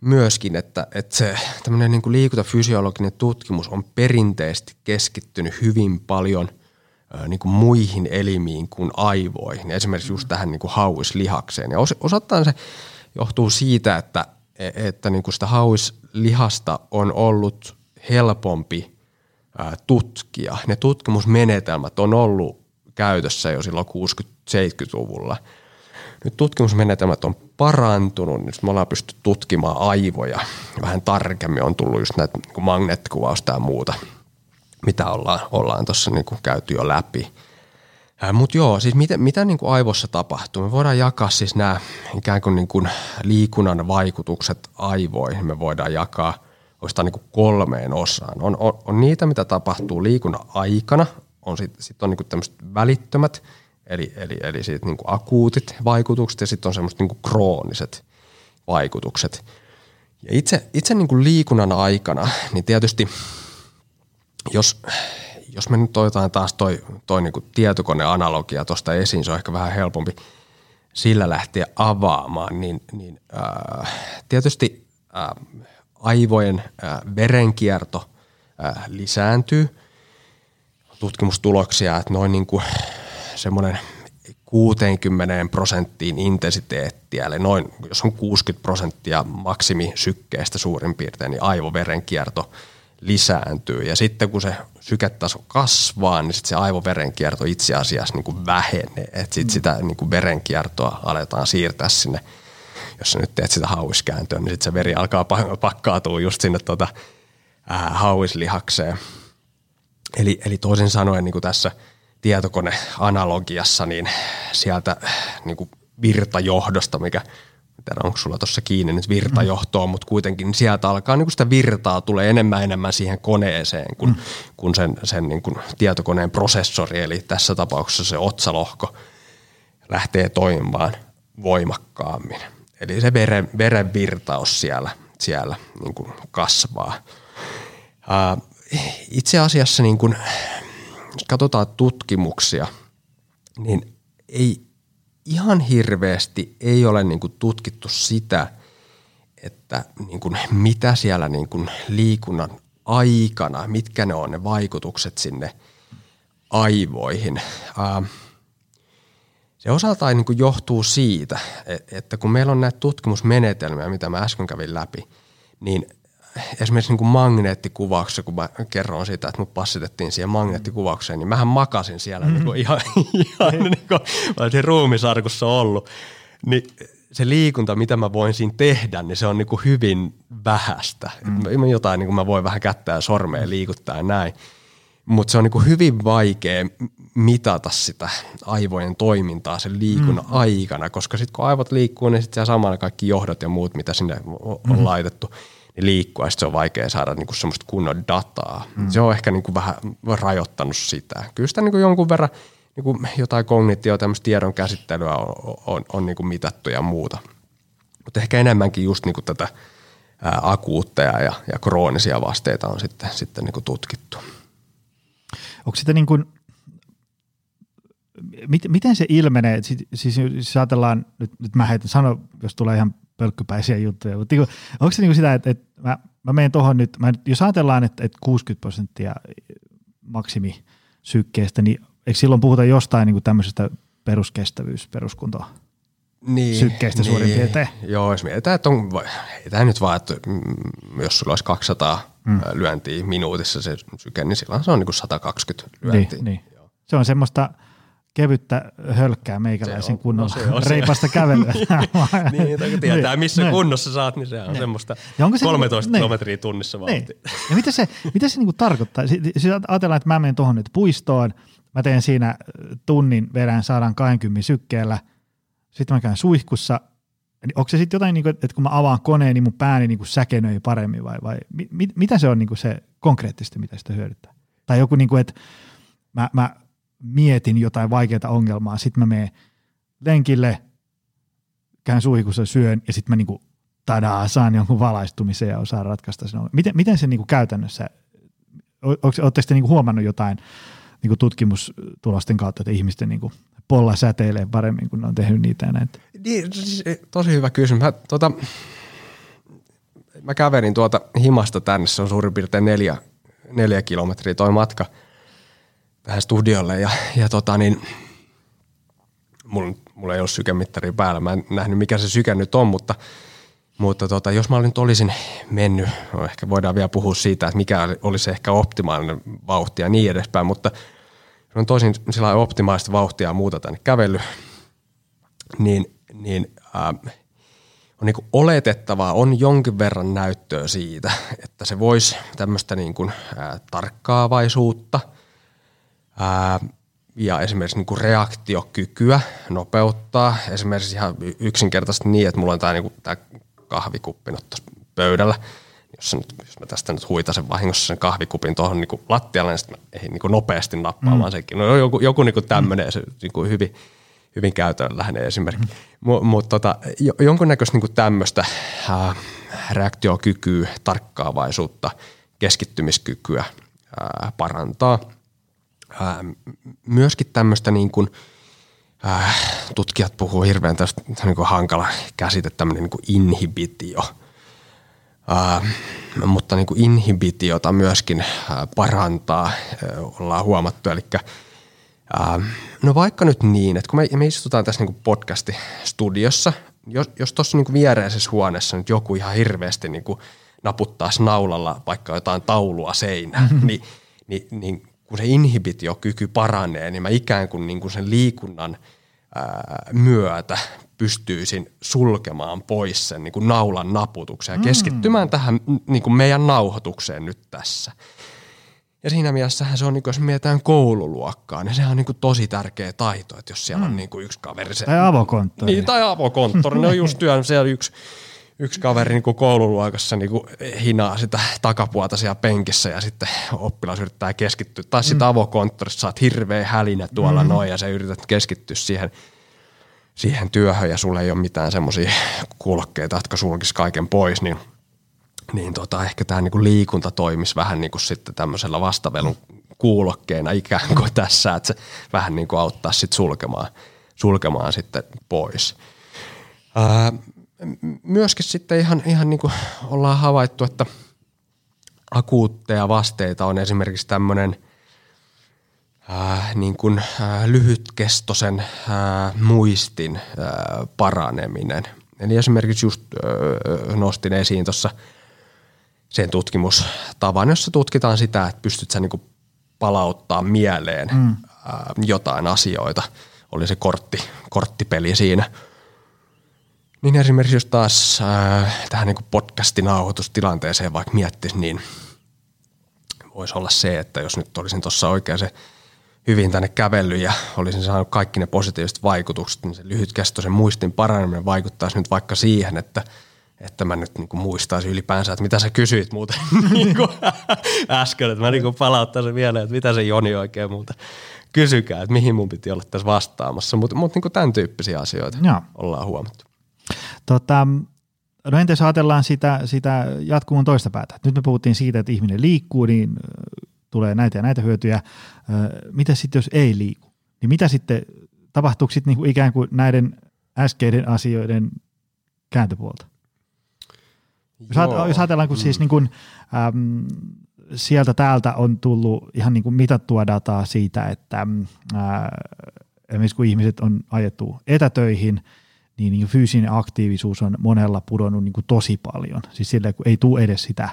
C: myöskin, että, että se tämmöinen niin kuin liikuntafysiologinen tutkimus on perinteisesti keskittynyt hyvin paljon niin kuin muihin elimiin kuin aivoihin, esimerkiksi just tähän niin kuin hauislihakseen. Ja osattain se johtuu siitä, että, että niin kuin sitä hauislihasta on ollut helpompi tutkia. Ne tutkimusmenetelmät on ollut käytössä jo silloin 60-70-luvulla. Nyt tutkimusmenetelmät on parantunut, nyt me ollaan pystytty tutkimaan aivoja vähän tarkemmin. On tullut just näitä niin magneettikuvausta ja muuta, mitä ollaan, ollaan tuossa niin käyty jo läpi. Mutta joo, siis mitä, mitä niin kuin aivossa tapahtuu? Me voidaan jakaa siis nämä ikään kuin, niin kuin liikunnan vaikutukset aivoihin. Me voidaan jakaa oikeastaan niin kuin kolmeen osaan. On, on, on niitä, mitä tapahtuu liikunnan aikana, on sitten sit on niinku tämmöiset välittömät, eli, eli, eli siitä niinku akuutit vaikutukset ja sitten on semmoiset niinku krooniset vaikutukset. Ja itse, itse niin liikunnan aikana, niin tietysti jos, jos me nyt otetaan taas toi, toi niin tietokoneanalogia tuosta esiin, se on ehkä vähän helpompi sillä lähteä avaamaan, niin, niin äh, tietysti äh, aivojen verenkierto lisääntyy. Tutkimustuloksia, että noin niin kuin semmoinen 60 prosenttiin intensiteettiä, eli noin, jos on 60 prosenttia maksimisykkeestä suurin piirtein, niin aivoverenkierto lisääntyy. Ja sitten kun se syketaso kasvaa, niin sitten se aivoverenkierto itse asiassa niin kuin vähenee. Että sitten sitä niin kuin verenkiertoa aletaan siirtää sinne, jos sä nyt teet sitä hauiskääntöä, niin sitten se veri alkaa pakkaatua just sinne tuota, ää, hauislihakseen. Eli, eli toisin sanoen niin kuin tässä – tietokoneanalogiassa, niin sieltä niin kuin virtajohdosta, mikä tiedä, onko sulla tuossa kiinni nyt virtajohtoon, mm. mutta kuitenkin niin sieltä alkaa niin kuin sitä virtaa tulee enemmän enemmän siihen koneeseen kuin, mm. kuin sen, sen niin kuin tietokoneen prosessori, eli tässä tapauksessa se otsalohko lähtee toimimaan voimakkaammin. Eli se veren, veren virtaus siellä, siellä niin kuin kasvaa. Itse asiassa niin kuin, jos katsotaan tutkimuksia, niin ei ihan hirveästi ei ole niin kuin tutkittu sitä, että niin kuin mitä siellä niin kuin liikunnan aikana, mitkä ne on ne vaikutukset sinne aivoihin. Se osaltaan niin kuin johtuu siitä, e-, että kun meillä on näitä tutkimusmenetelmiä, mitä mä äsken kävin läpi, niin – esimerkiksi niin kuin magneettikuvauksessa, kun mä kerron sitä, että mut passitettiin siihen magneettikuvaukseen, niin mähän makasin siellä mm-hmm. niin kuin ihan, ihan niin kuin, mä olisin ruumisarkussa ollut. Niin se liikunta, mitä mä voin siinä tehdä, niin se on niin kuin hyvin vähäistä. Mm. Jotain, niin kuin mä voin vähän kättää ja sormea liikuttaa ja näin. Mutta se on niin kuin hyvin vaikea mitata sitä aivojen toimintaa sen liikunnan mm. aikana, koska sitten kun aivot liikkuu, niin sitten samalla kaikki johdot ja muut, mitä sinne on mm. laitettu – niin liikkua, se on vaikea saada niinku semmoista kunnon dataa. Mm. Se on ehkä niinku vähän rajoittanut sitä. Kyllä sitä niinku jonkun verran niinku jotain kognitio, tämmöistä tiedon käsittelyä on, on, on niinku mitattu ja muuta. Mutta ehkä enemmänkin just niinku tätä ää, akuutteja ja, ja kroonisia vasteita on sitten, sitten niinku tutkittu.
B: Onko sitä niin kuin, miten se ilmenee? Siis, siis ajatellaan, nyt, nyt mä heitän, sano, jos tulee ihan pölkkypäisiä juttuja, mutta niin onko se niin sitä, että, että mä, mä menen tuohon nyt, mä, jos ajatellaan, että, että 60 prosenttia maksimisykkeestä, niin eikö silloin puhuta jostain niin kuin tämmöisestä peruskestävyys, peruskuntoa? niin, sykkeistä niin, suurin piirtein.
C: Joo, jos mietitään, että on, ei tämä nyt vaan, että mm, jos sulla olisi 200 mm. lyöntiä minuutissa se syke, niin silloin se on niin kuin 120 lyöntiä. Niin, niin.
B: Se on semmoista – kevyttä hölkkää meikäläisen kunnon no reipasta kävelyä.
C: niin, niin tietää missä niin. kunnossa saat, niin se on niin. semmoista ja onko se 13 niin. kilometriä tunnissa vauhtia. Niin.
B: Ja mitä se, mitä se niinku tarkoittaa? Siis ajatellaan, että mä menen tuohon nyt puistoon, mä teen siinä tunnin verran, saadaan 20 sykkeellä, sitten mä käyn suihkussa, niin onko se sitten jotain, niinku, että kun mä avaan koneen, niin mun pääni niinku säkenöi paremmin vai, vai mit, mitä se on niinku se konkreettisesti, mitä sitä hyödyttää? Tai joku, niinku, että mä, mä mietin jotain vaikeaa ongelmaa, sitten mä menen lenkille, käyn suihkussa, syön ja sitten mä niinku, tadaa, saan jonkun valaistumisen ja osaan ratkaista sen Miten, miten se niinku käytännössä, oletteko te niinku huomannut jotain niinku tutkimustulosten kautta, että ihmisten niinku polla säteilee paremmin, kun ne on tehnyt niitä ja näitä?
C: Niin, siis, eh, tosi hyvä kysymys. Mä, tota, mä kävelin tuota himasta tänne, se on suurin piirtein neljä, neljä kilometriä toi matka – tähän studiolle ja, ja tota niin, mulla, mulla ei ole sykemittari päällä, mä en nähnyt mikä se syke nyt on, mutta, mutta tota, jos mä nyt olisin mennyt, no ehkä voidaan vielä puhua siitä, että mikä olisi ehkä optimaalinen vauhti ja niin edespäin, mutta on tosin sillä optimaalista vauhtia ja muuta tänne kävely, niin, niin ää, on niin oletettavaa, on jonkin verran näyttöä siitä, että se voisi tämmöistä niin kuin, ää, tarkkaavaisuutta – ää, ja esimerkiksi niin kuin reaktiokykyä nopeuttaa. Esimerkiksi ihan yksinkertaisesti niin, että mulla on tämä, niin kuin, tämä kahvikuppi nyt pöydällä. Jos, nyt, jos mä tästä nyt huitasen vahingossa sen kahvikupin tuohon niin lattialle, niin sitten mä ehdin niin nopeasti nappaamaan mm. senkin. No joku, joku niin tämmöinen, mm. se niin kuin hyvin, hyvin käytännönläheinen esimerkki. Mm. Mutta tota, jonkunnäköistä niin tämmöistä reaktiokykyä, tarkkaavaisuutta, keskittymiskykyä ää, parantaa. Ää, myöskin tämmöistä niin kuin, tutkijat puhuu hirveän tästä niin kuin hankala käsite, tämmöinen niin kuin inhibitio. Mutta niin kuin inhibitiota myöskin parantaa, ää, ollaan huomattu. Eli no vaikka nyt niin, että kun me, me istutaan tässä niin podcasti-studiossa, jos, jos tuossa niin viereisessä huoneessa nyt joku ihan hirveästi niin kuin naputtaisi naulalla vaikka jotain taulua seinään, mm-hmm. niin, niin, niin kun se inhibitiokyky paranee, niin mä ikään kuin, niin kuin sen liikunnan ää, myötä pystyisin sulkemaan pois sen niin kuin naulan naputuksen ja mm. keskittymään tähän niin kuin meidän nauhoitukseen nyt tässä. Ja siinä mielessähän se on, niin kuin, jos mietitään koululuokkaa, niin sehän on niin kuin tosi tärkeä taito, että jos siellä mm. on niin kuin yksi kaveri. Se,
B: tai avokonttori.
C: Niin, tai avokonttori. ne on just työ, siellä yksi, yksi kaveri niin kuin koululuokassa niin kuin hinaa sitä takapuolta siellä penkissä ja sitten oppilas yrittää keskittyä. Tai sitten mm. avokonttorissa saat hirveä hälinä tuolla mm. noin ja sä yrität keskittyä siihen, siihen työhön ja sulle ei ole mitään semmoisia kuulokkeita, jotka sulkisi kaiken pois, niin – niin tota, ehkä tämä niinku liikunta toimisi vähän niin kuin sitten tämmöisellä vastavelun kuulokkeena ikään kuin tässä, että se vähän niin kuin auttaa sitten sulkemaan, sulkemaan sitten pois. Ää, myöskin sitten ihan, ihan niin kuin ollaan havaittu, että akuutteja vasteita on esimerkiksi tämmöinen niin kuin, ää, lyhytkestoisen ää, muistin ää, paraneminen. Eli esimerkiksi just ää, nostin esiin tuossa – sen tutkimustavan, jossa tutkitaan sitä, että pystyt sä niin palauttaa mieleen mm. ää, jotain asioita. Oli se kortti, korttipeli siinä. Niin esimerkiksi jos taas ää, tähän niin podcastin nauhoitustilanteeseen vaikka miettisi, niin voisi olla se, että jos nyt olisin tuossa oikein se hyvin tänne kävellyt ja olisin saanut kaikki ne positiiviset vaikutukset, niin se lyhytkestoisen muistin paraneminen vaikuttaisi nyt vaikka siihen, että – että mä nyt niinku muistaisin ylipäänsä, että mitä sä kysyit muuten niinku äsken, että mä niinku palauttaisin mieleen, että mitä se Joni oikein muuta kysykää, että mihin mun piti olla tässä vastaamassa, mutta mut niinku tämän tyyppisiä asioita Joo. ollaan huomattu.
B: Tota, no entäs ajatellaan sitä, sitä jatkumun toista päätä. Nyt me puhuttiin siitä, että ihminen liikkuu, niin tulee näitä ja näitä hyötyjä. Mitä sitten, jos ei liiku? Niin mitä sitten, tapahtuuko sitten niinku ikään kuin näiden äskeiden asioiden kääntöpuolta? Jos, Joo. jos ajatellaan, kun siis mm. siis niin kuin, äm, sieltä täältä on tullut ihan niin kuin mitattua dataa siitä, että ää, esimerkiksi kun ihmiset on ajettu etätöihin, niin, niin fyysinen aktiivisuus on monella pudonnut niin kuin tosi paljon. Siis silleen, kun ei tule edes sitä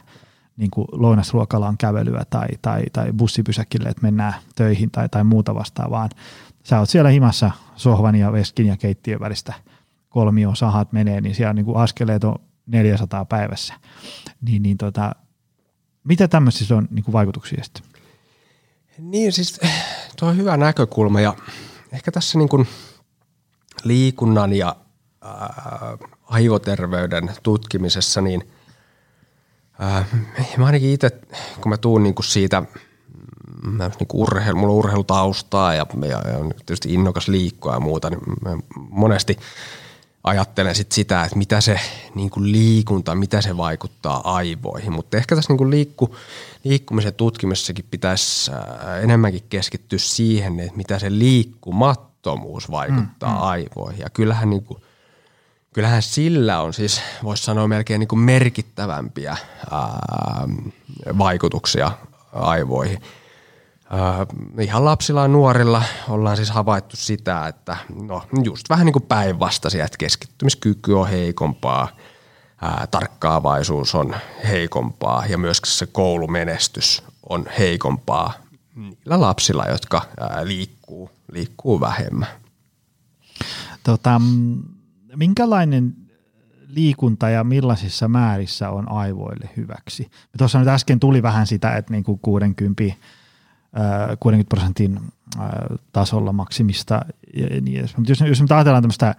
B: niin kuin lounasruokalaan kävelyä tai, tai, tai bussipysäkille, että mennään töihin tai, tai muuta vastaavaa. Sä oot siellä himassa sohvan ja veskin ja keittiön välistä kolmio sahat menee, niin siellä niin kuin askeleet on 400 päivässä. Niin, niin tota, mitä tämmöisissä on niin kuin vaikutuksia sitten?
C: Niin siis tuo on hyvä näkökulma ja ehkä tässä niin kuin liikunnan ja ää, aivoterveyden tutkimisessa, niin ää, mä ainakin itse, kun mä tuun niin kuin siitä, mä niin kuin urheilu, mulla on urheilutaustaa ja, ja, ja tietysti innokas liikkua ja muuta, niin monesti – ajattelen sit sitä, että mitä se niin kuin liikunta, mitä se vaikuttaa aivoihin. Mutta ehkä tässä niin kuin liikku, liikkumisen tutkimisessakin pitäisi äh, enemmänkin keskittyä siihen, että mitä se liikkumattomuus vaikuttaa mm, mm. aivoihin. Ja kyllähän, niin kuin, kyllähän sillä on siis, voisi sanoa melkein niin kuin merkittävämpiä ää, vaikutuksia aivoihin – Äh, ihan lapsilla ja nuorilla ollaan siis havaittu sitä, että no just vähän niin kuin päinvastaisia, että keskittymiskyky on heikompaa, ää, tarkkaavaisuus on heikompaa ja myöskin se koulumenestys on heikompaa niillä lapsilla, jotka ää, liikkuu, liikkuu vähemmän.
B: Tota, minkälainen liikunta ja millaisissa määrissä on aivoille hyväksi? Tuossa nyt äsken tuli vähän sitä, että niin kuin 60 60 prosentin tasolla maksimista ja niin jos, jos me ajatellaan tämmöistä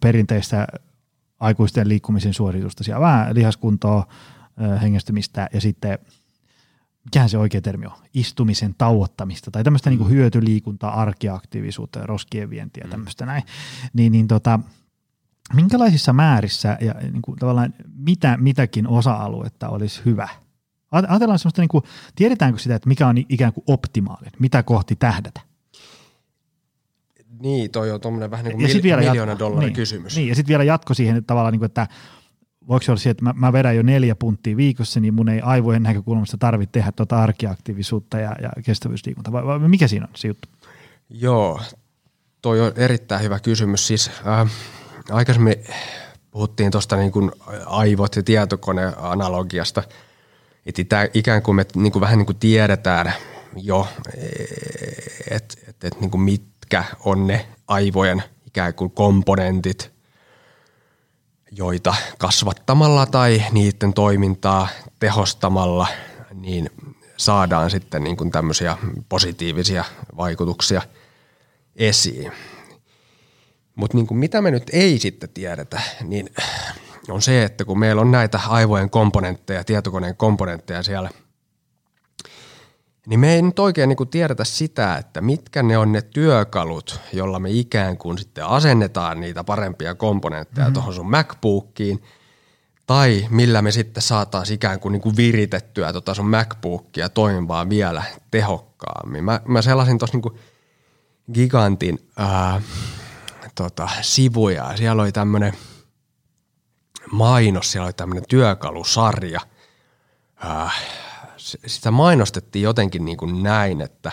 B: perinteistä aikuisten liikkumisen suoritusta, siellä vähän lihaskuntoa, hengästymistä ja sitten mikähän se oikea termi on, istumisen tauottamista tai tämmöistä niin hyötyliikuntaa, arkiaktiivisuutta, roskien vientiä, mm. tämmöistä näin, niin, niin tota, minkälaisissa määrissä ja niin kuin tavallaan mitä, mitäkin osa-aluetta olisi hyvä? Ajatellaan sellaista, niin kuin, tiedetäänkö sitä, että mikä on ikään kuin optimaalinen, mitä kohti tähdätä?
C: Niin, toi on tuommoinen vähän niin kuin mil, vielä miljoona jatko, dollarin
B: niin,
C: kysymys.
B: Niin, ja sitten vielä jatko siihen että tavallaan, niin kuin, että voiko se olla se, että mä, mä vedän jo neljä punttia viikossa, niin mun ei aivojen näkökulmasta tarvitse tehdä tuota arkiaktiivisuutta ja, ja kestävyysliikuntaa, vai, vai mikä siinä on se juttu?
C: Joo, toi on erittäin hyvä kysymys. Siis äh, aikaisemmin puhuttiin tuosta niin aivot ja tietokoneanalogiasta, että ikään kuin me niin kuin vähän niin kuin tiedetään jo, että et, et, niin mitkä on ne aivojen ikään kuin komponentit, joita kasvattamalla tai niiden toimintaa tehostamalla, niin saadaan sitten niin kuin tämmöisiä positiivisia vaikutuksia esiin. Mutta niin kuin mitä me nyt ei sitten tiedetä, niin on se, että kun meillä on näitä aivojen komponentteja, tietokoneen komponentteja siellä, niin me ei nyt oikein niin kuin tiedetä sitä, että mitkä ne on ne työkalut, jolla me ikään kuin sitten asennetaan niitä parempia komponentteja mm-hmm. tuohon sun MacBookiin, tai millä me sitten saataisiin ikään kuin, niin kuin viritettyä tota sun MacBookia toimimaan vielä tehokkaammin. Mä, mä selasin tuossa niin gigantin ää, tota, sivuja. Siellä oli tämmöinen mainos, siellä oli tämmöinen työkalusarja. Äh, sitä mainostettiin jotenkin niin kuin näin, että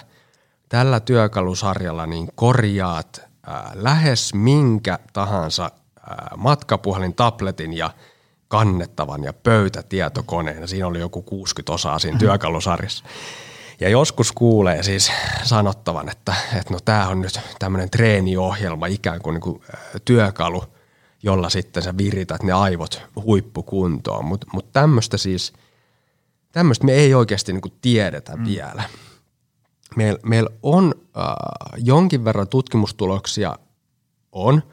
C: tällä työkalusarjalla niin korjaat äh, lähes minkä tahansa äh, matkapuhelin, tabletin ja kannettavan ja pöytätietokoneen. Siinä oli joku 60 osaa siinä työkalusarjassa. Ja joskus kuulee siis sanottavan, että, että no tämä on nyt tämmöinen treeniohjelma, ikään kuin, niin kuin työkalu, jolla sitten sä virität ne aivot huippukuntoon. Mutta mut tämmöistä siis, tämmöistä me ei oikeasti niin kuin tiedetä mm. vielä. Meillä meil on äh, jonkin verran tutkimustuloksia on –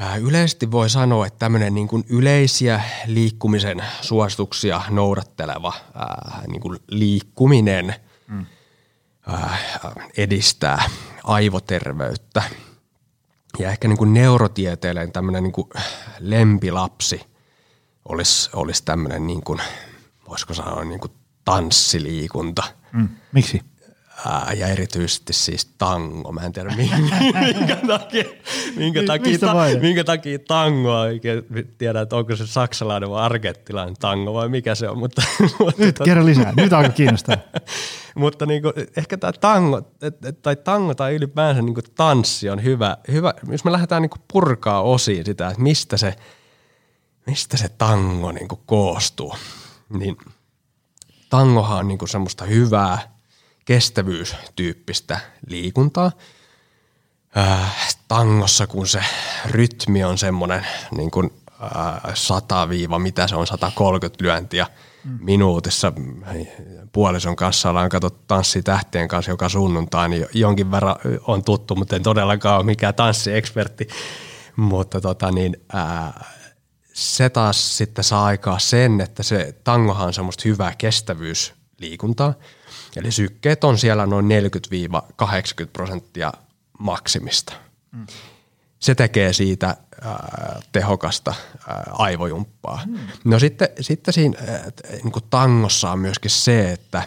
C: Äh, yleisesti voi sanoa, että tämmöinen niin kuin yleisiä liikkumisen suosituksia noudatteleva äh, niin kuin liikkuminen mm. äh, edistää aivoterveyttä. Ja ehkä niin kuin neurotieteelleen tämmöinen niin kuin lempilapsi olisi, olisi tämmöinen, niin kuin, voisiko sanoa, niin kuin tanssiliikunta.
B: Mm. Miksi?
C: Ää, ja erityisesti siis tango. Mä en tiedä minkä, minkä takia, minkä takia, ta, minkä takia tangoa. Oikein tiedä, että onko se saksalainen vai argettilainen tango vai mikä se on. Mutta,
B: Nyt tota, kerro lisää. Nyt alkaa kiinnostaa.
C: mutta niin kuin, ehkä tämä tango tai tango tai ylipäänsä niin kuin tanssi on hyvä, hyvä. Jos me lähdetään niin kuin purkaa osiin sitä, että mistä se, mistä se tango niin kuin koostuu, niin tangohan on niin kuin semmoista hyvää – kestävyystyyppistä liikuntaa. Äh, tangossa, kun se rytmi on semmoinen niin kuin, äh, 100 mitä se on, 130 lyöntiä mm. minuutissa. Puolison kanssa ollaan katsottu tanssitähtien kanssa joka sunnuntai, niin jonkin verran on tuttu, mutta en todellakaan ole mikään tanssiekspertti. Mutta tota niin, äh, se taas sitten saa aikaa sen, että se tangohan on semmoista hyvää kestävyysliikuntaa – Eli sykkeet on siellä noin 40-80 prosenttia maksimista. Mm. Se tekee siitä ää, tehokasta ää, aivojumppaa. Mm. No sitten, sitten siinä ää, niin kuin tangossa on myöskin se, että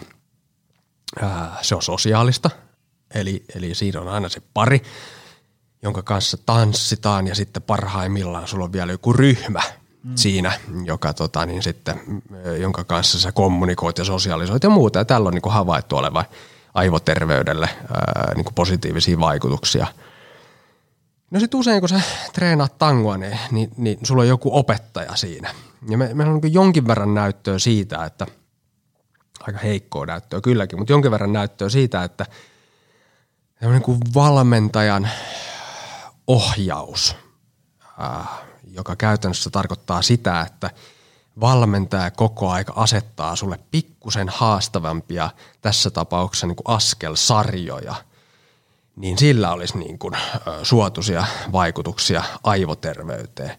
C: ää, se on sosiaalista. Eli, eli siinä on aina se pari, jonka kanssa tanssitaan ja sitten parhaimmillaan sulla on vielä joku ryhmä – mm. siinä, joka, tota, niin sitten, jonka kanssa sä kommunikoit ja sosiaalisoit ja muuta. Ja tällä on niin kuin havaittu olevan aivoterveydelle ää, niin kuin positiivisia vaikutuksia. No sitten usein kun sä treenaat tangoa, niin, niin, niin sulla on joku opettaja siinä. Ja me, meillä on niin jonkin verran näyttöä siitä, että aika heikkoa näyttöä kylläkin, mutta jonkin verran näyttöä siitä, että niin kuin valmentajan ohjaus joka käytännössä tarkoittaa sitä, että valmentaja koko aika asettaa sulle pikkusen haastavampia, tässä tapauksessa niin kuin askelsarjoja, niin sillä olisi niin kuin, suotuisia vaikutuksia aivoterveyteen.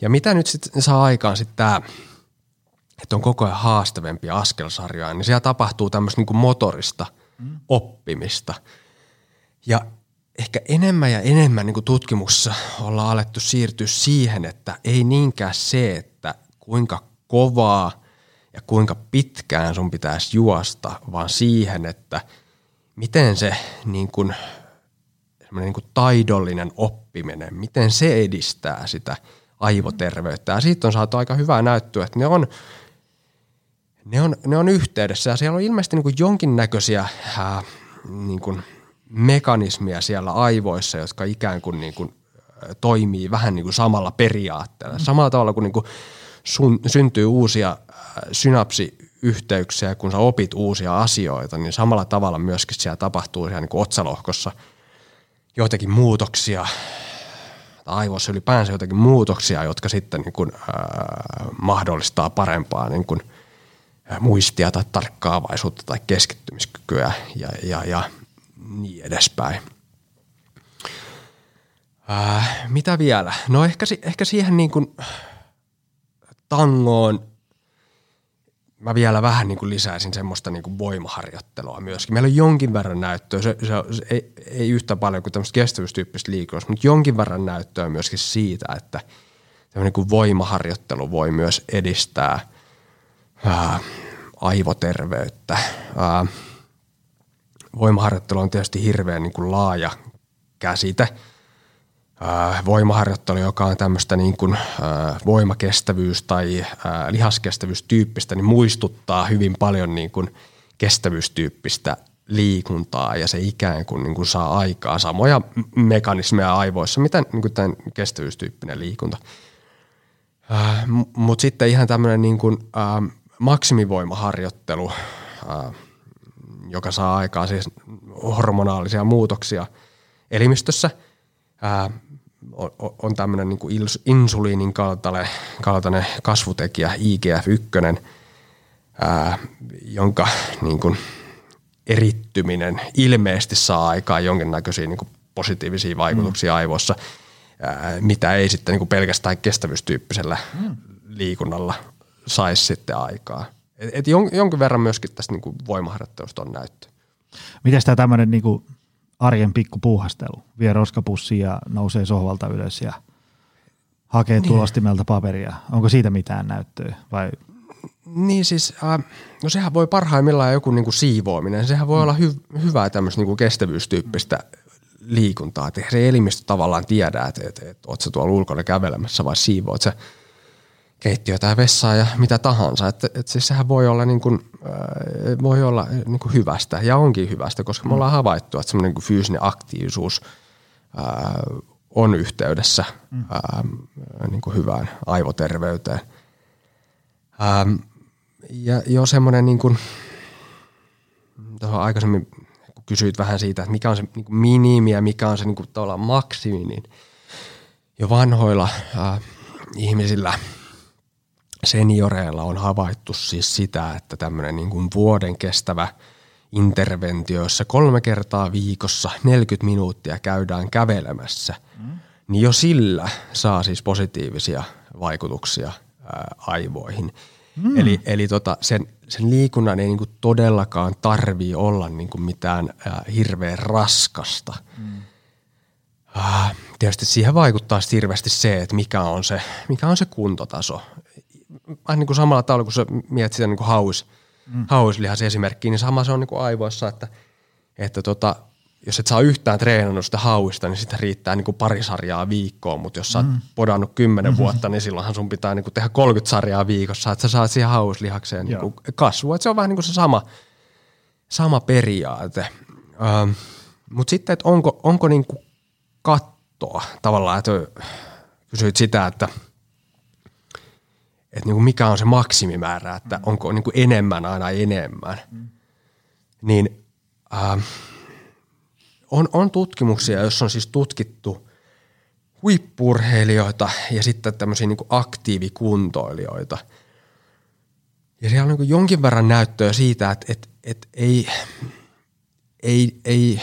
C: Ja mitä nyt sitten saa aikaan sitten tämä, että on koko ajan haastavempia askelsarjoja, niin siellä tapahtuu tämmöistä niin kuin motorista mm. oppimista. Ja ehkä enemmän ja enemmän niin kuin tutkimuksessa ollaan alettu siirtyä siihen, että ei niinkään se, että kuinka kovaa ja kuinka pitkään sun pitäisi juosta, vaan siihen, että miten se niin kuin, niin kuin taidollinen oppiminen, miten se edistää sitä aivoterveyttä. Ja siitä on saatu aika hyvää näyttöä, että ne on, ne on, ne on yhteydessä ja siellä on ilmeisesti niin kuin jonkinnäköisiä ää, niin kuin – mekanismia siellä aivoissa, jotka ikään kuin, niin kuin toimii vähän niin kuin samalla periaatteella. Samalla tavalla kuin, niin kuin sun, syntyy uusia synapsiyhteyksiä, kun sä opit uusia asioita, niin samalla tavalla myöskin siellä tapahtuu siellä niin kuin otsalohkossa joitakin muutoksia, aivoissa ylipäänsä joitakin muutoksia, jotka sitten niin kuin, äh, mahdollistaa parempaa niin kuin, muistia tai tarkkaavaisuutta tai keskittymiskykyä ja, ja, ja niin edespäin. Äh, mitä vielä? No ehkä, ehkä siihen niin kuin tangoon mä vielä vähän niin kuin lisäisin semmoista niin kuin voimaharjoittelua myöskin. Meillä on jonkin verran näyttöä, se, se, se ei, ei yhtä paljon kuin tämmöistä kestävyystyyppistä liikunnasta, mutta jonkin verran näyttöä myöskin siitä, että tämmöinen kuin voimaharjoittelu voi myös edistää ää, aivoterveyttä. Ää, voimaharjoittelu on tietysti hirveän niin kuin laaja käsite. Voimaharjoittelu, joka on tämmöistä niin kuin voimakestävyys- tai lihaskestävyystyyppistä, niin muistuttaa hyvin paljon niin kuin kestävyystyyppistä liikuntaa ja se ikään kuin, niin kuin saa aikaa samoja mekanismeja aivoissa, mitä niin kuin tämän kestävyystyyppinen liikunta. Mutta sitten ihan tämmöinen niin kuin, maksimivoimaharjoittelu – joka saa aikaan siis hormonaalisia muutoksia elimistössä. Ää, on, on tämmöinen niin insuliinin kaltainen, kaltainen kasvutekijä IGF-1, ää, jonka niin kuin erittyminen ilmeisesti saa aikaan jonkinnäköisiä niin kuin positiivisia vaikutuksia mm. aivoissa, ää, mitä ei sitten niin kuin pelkästään kestävyystyyppisellä mm. liikunnalla saisi sitten aikaa. Et, et jon, jonkin verran myöskin tästä niin kuin voimaharjoittelusta on näyttö.
B: Miten tämä tämmöinen niin kuin arjen pikku puuhastelu? Vie roskapussi ja nousee sohvalta ylös ja hakee niin. tulostimelta paperia. Onko siitä mitään näyttöä vai
C: niin siis, äh, no sehän voi parhaimmillaan joku niinku siivoaminen, sehän voi mm. olla hy- hyvää tämmöistä niinku kestävyystyyppistä liikuntaa. Että se elimistö tavallaan tiedä, että et, et, oot sä tuolla ulkona kävelemässä vai siivoat sä keittiötä ja vessaa ja mitä tahansa. Että et siis sehän voi olla, niin kuin, äh, voi olla niin kuin hyvästä ja onkin hyvästä, koska me ollaan havaittu, että semmoinen niin fyysinen aktiivisuus äh, on yhteydessä äh, niin kuin hyvään aivoterveyteen. Ähm, ja jo semmoinen, niin kuin, tuohon aikaisemmin kun kysyit vähän siitä, että mikä on se niin kuin minimi ja mikä on se niin kuin, maksimi, niin jo vanhoilla äh, ihmisillä – senioreilla on havaittu siis sitä, että tämmöinen niin kuin vuoden kestävä interventio, jossa kolme kertaa viikossa 40 minuuttia käydään kävelemässä, mm. niin jo sillä saa siis positiivisia vaikutuksia ää, aivoihin. Mm. Eli, eli tota, sen, sen liikunnan ei niin kuin todellakaan tarvii olla niin kuin mitään ää, hirveän raskasta. Mm. Ah, tietysti siihen vaikuttaa hirveästi se, että mikä on se, mikä on se kuntotaso vähän niin kuin samalla tavalla, kun sä mietit sitä niin kuin haus, mm. hauslihas esimerkkiä, niin sama se on niin kuin aivoissa, että, että tota, jos et saa yhtään treenannut sitä hauista, niin sitä riittää niin kuin pari sarjaa viikkoon, mutta jos sä oot mm. podannut kymmenen mm-hmm. vuotta, niin silloinhan sun pitää niin kuin tehdä 30 sarjaa viikossa, että sä saat siihen hauslihakseen niin kuin kasvua. Että se on vähän niin kuin se sama, sama periaate. Ähm, mutta sitten, että onko, onko niin kuin kattoa tavallaan, että kysyit sitä, että – että niin kuin mikä on se maksimimäärä, että mm. onko niin kuin enemmän aina enemmän. Mm. Niin äh, on, on tutkimuksia, joissa on siis tutkittu huippurheilijoita ja sitten tämmöisiä niin kuin aktiivikuntoilijoita. Ja siellä on niin kuin jonkin verran näyttöä siitä, että, että, että ei, ei, ei,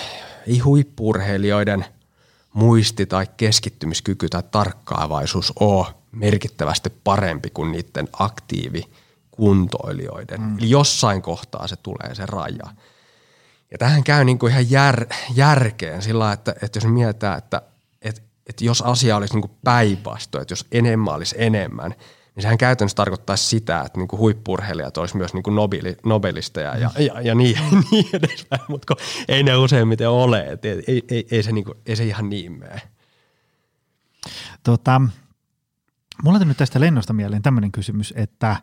C: ei huippurheilijoiden muisti tai keskittymiskyky tai tarkkaavaisuus ole – merkittävästi parempi kuin niiden aktiivikuntoilijoiden. Mm. Eli jossain kohtaa se tulee se raja. Ja tähän käy niin kuin ihan jär, järkeen sillä että, että jos mietitään, että, että, että jos asia olisi niin päinvastoin, että jos enemmän olisi enemmän, niin sehän käytännössä tarkoittaisi sitä, että niin huippurheilijat olisi myös niin kuin nobeli, nobelisteja ja, ja, ja niin, niin edespäin, mutta ei ne useimmiten ole, ei, ei, ei, ei, se niin kuin, ei se ihan niin mene.
B: Tota, mulla on nyt tästä lennosta mieleen tämmöinen kysymys, että äh,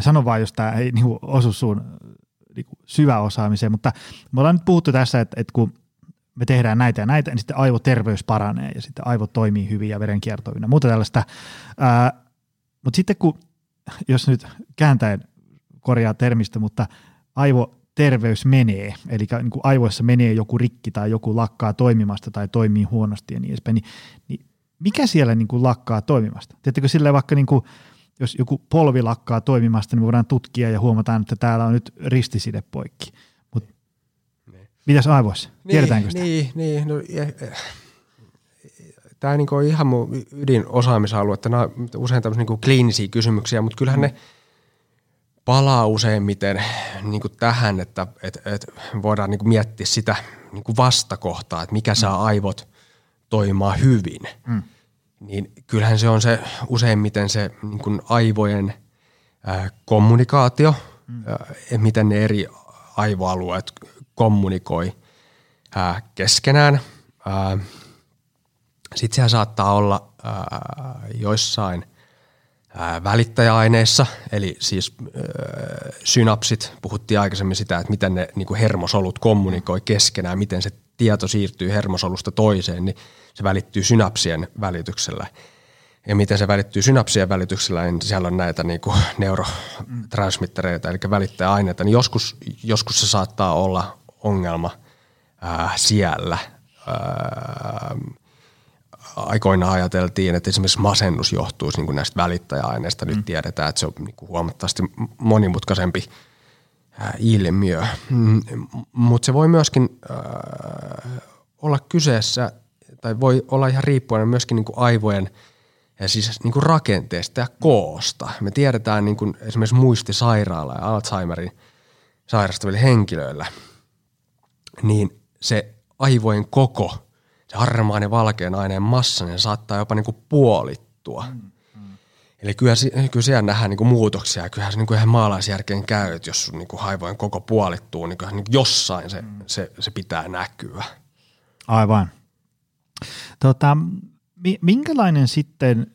B: sano vaan, jos tämä ei niinku, osu sun niinku, syvä osaamiseen, mutta me ollaan nyt puhuttu tässä, että, että kun me tehdään näitä ja näitä, niin sitten aivoterveys paranee ja sitten aivot toimii hyvin ja verenkierto ja muuta tällaista. Ää, mutta sitten kun, jos nyt kääntäen korjaa termistä, mutta aivoterveys menee, eli niin kuin aivoissa menee joku rikki tai joku lakkaa toimimasta tai toimii huonosti ja niin edespäin, niin, niin mikä siellä niin kuin lakkaa toimimasta? Tiedättekö silleen vaikka niin kuin, jos joku polvi lakkaa toimimasta, niin me voidaan tutkia ja huomataan, että täällä on nyt ristiside poikki. Mut niin. mitäs aivoissa? Niin, Tiedetäänkö sitä?
C: Niin, niin no, tämä niin on ihan mun ydinosaamisalue, että nämä on usein tämmöisiä niin kliinisiä kysymyksiä, mutta kyllähän ne palaa useimmiten niin kuin tähän, että, että, että voidaan niin kuin miettiä sitä niin kuin vastakohtaa, että mikä saa aivot toimimaan hyvin. Mm. Niin kyllähän se on se useimmiten se niin kuin aivojen ää, kommunikaatio, mm. ää, miten ne eri aivoalueet kommunikoi ää, keskenään. Ää, sitten siellä saattaa olla ää, joissain välittäjäaineissa, eli siis ää, synapsit, puhuttiin aikaisemmin sitä, että miten ne niin kuin hermosolut kommunikoi keskenään, miten se tieto siirtyy hermosolusta toiseen, niin se välittyy synapsien välityksellä. Ja miten se välittyy synapsien välityksellä, niin siellä on näitä niin kuin neurotransmittereita, eli välittäjäaineita, niin joskus, joskus se saattaa olla ongelma ää, siellä. Ää, aikoinaan ajateltiin, että esimerkiksi masennus johtuisi niin kuin näistä välittäjäaineista. Nyt mm. tiedetään, että se on niin kuin huomattavasti monimutkaisempi ilmiö. Mm, Mutta se voi myöskin äh, olla kyseessä, tai voi olla ihan riippuen myöskin niin kuin aivojen ja siis niin kuin rakenteesta ja koosta. Me tiedetään niin kuin esimerkiksi muistisairaala ja Alzheimerin sairastavilla henkilöillä, niin se aivojen koko – se harmaan ja valkean aineen massa, niin saattaa jopa niin kuin puolittua. Mm, mm. Eli kyllä, kyllä siellä nähdään niin kuin muutoksia ja kyllähän se niin kuin ihan maalaisjärkeen käy, että jos sun niin kuin haivojen koko puolittuu, niin kyllähän niin jossain se, mm. se, se pitää näkyä.
B: Aivan. Tota, minkälainen sitten,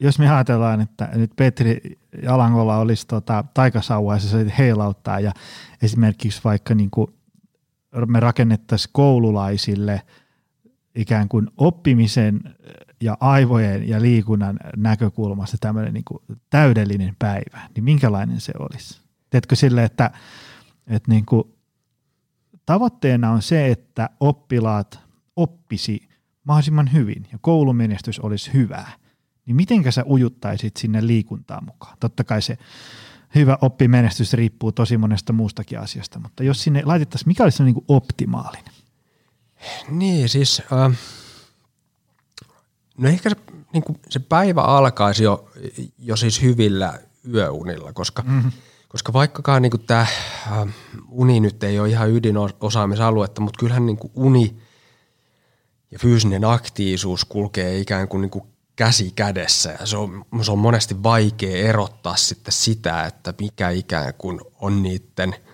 B: jos me ajatellaan, että nyt Petri Jalangolla olisi tota, taikasauva ja se heilauttaa ja esimerkiksi vaikka niin kuin me rakennettaisiin koululaisille – ikään kuin oppimisen ja aivojen ja liikunnan näkökulmasta tämmöinen niin kuin täydellinen päivä, niin minkälainen se olisi? Teetkö sille, että, että niin kuin tavoitteena on se, että oppilaat oppisi mahdollisimman hyvin ja koulumenestys olisi hyvää, niin mitenkä sä ujuttaisit sinne liikuntaan mukaan? Totta kai se hyvä oppimenestys riippuu tosi monesta muustakin asiasta, mutta jos sinne laitettaisiin, mikä olisi se niin kuin optimaalinen?
C: Niin, siis äh, no ehkä se, niin kuin se päivä alkaisi jo, jo siis hyvillä yöunilla, koska, mm-hmm. koska vaikkakaan niin tämä äh, uni nyt ei ole ihan ydinosaamisaluetta, mutta kyllähän niin kuin uni ja fyysinen aktiivisuus kulkee ikään kuin, niin kuin käsi kädessä ja se on, se on monesti vaikea erottaa sitten sitä, että mikä ikään kuin on niiden –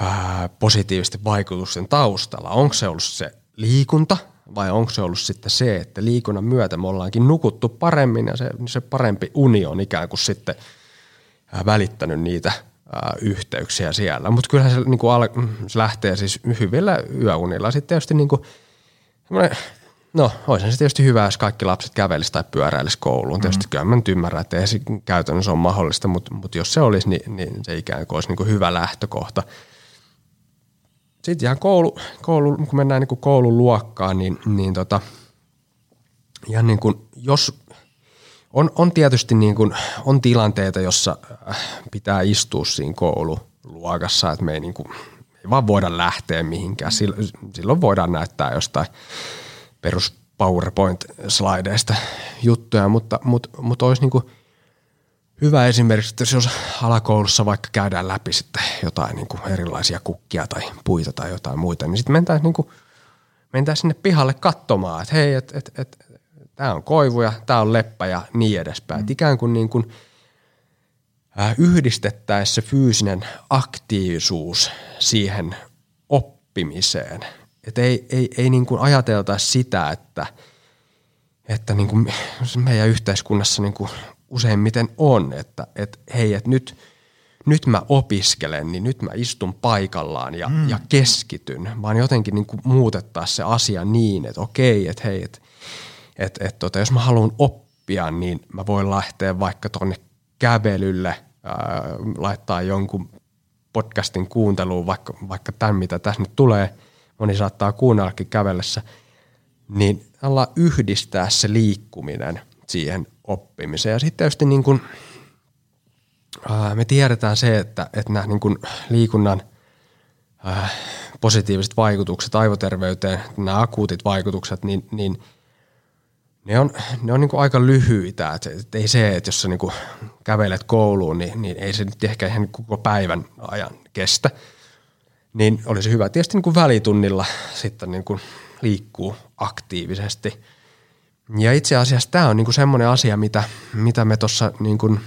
C: ää, positiivisten vaikutusten taustalla? Onko se ollut se liikunta vai onko se ollut sitten se, että liikunnan myötä me ollaankin nukuttu paremmin ja se, se parempi uni on ikään kuin sitten ää, välittänyt niitä ää, yhteyksiä siellä. Mutta kyllähän se, niin al- se lähtee siis hyvillä yöunilla. Sitten tietysti niin kuin, No, olisi se tietysti hyvä, jos kaikki lapset kävelisivät tai pyöräilisivät kouluun. Mm. Tietysti kyllä mä nyt ymmärrän, että ei se käytännössä ole mahdollista, mutta, mutta jos se olisi, niin, niin se ikään kuin olisi niin kuin hyvä lähtökohta – sitten ihan koulu, koulu, kun mennään niin kuin koulun luokkaan, niin, niin tota, ihan niin kuin, jos on, on tietysti niin kuin, on tilanteita, jossa äh, pitää istua siinä koululuokassa, että me ei, niin kuin, ei vaan voida lähteä mihinkään. Silloin voidaan näyttää jostain perus PowerPoint-slideista juttuja, mutta, mutta, mutta olisi niin kuin hyvä esimerkiksi, että jos alakoulussa vaikka käydään läpi sitten jotain niin kuin erilaisia kukkia tai puita tai jotain muita, niin sitten mentäisiin niin kuin, sinne pihalle katsomaan, että hei, että et, et, tämä on koivu ja tämä on leppä ja niin edespäin. Mm. Et ikään kuin, niin kuin yhdistettäisiin se fyysinen aktiivisuus siihen oppimiseen. Että ei, ei, ei niin kuin ajateltaisi sitä, että, että niin kuin meidän yhteiskunnassa niin kuin useimmiten on, että, että hei, että nyt, nyt mä opiskelen, niin nyt mä istun paikallaan ja, mm. ja keskityn, vaan jotenkin niin kuin muutettaa se asia niin, että okei, että hei, että, että, että tota, jos mä haluan oppia, niin mä voin lähteä vaikka tuonne kävelylle, ää, laittaa jonkun podcastin kuunteluun, vaikka, vaikka tämän, mitä tässä nyt tulee, moni saattaa kuunnellakin kävellessä, niin olla yhdistää se liikkuminen siihen oppimiseen. Ja sitten tietysti niin kuin, ää, me tiedetään se, että, että nämä niin kuin liikunnan ää, positiiviset vaikutukset aivoterveyteen, nämä akuutit vaikutukset, niin, niin ne on, ne on niin aika lyhyitä. Et, et ei se, että jos sä niin kuin kävelet kouluun, niin, niin ei se nyt ehkä ihan koko päivän ajan kestä. Niin olisi hyvä tietysti niin välitunnilla sitten niin liikkuu aktiivisesti – ja itse asiassa tämä on niinku semmoinen asia, mitä, mitä me tuossa niinku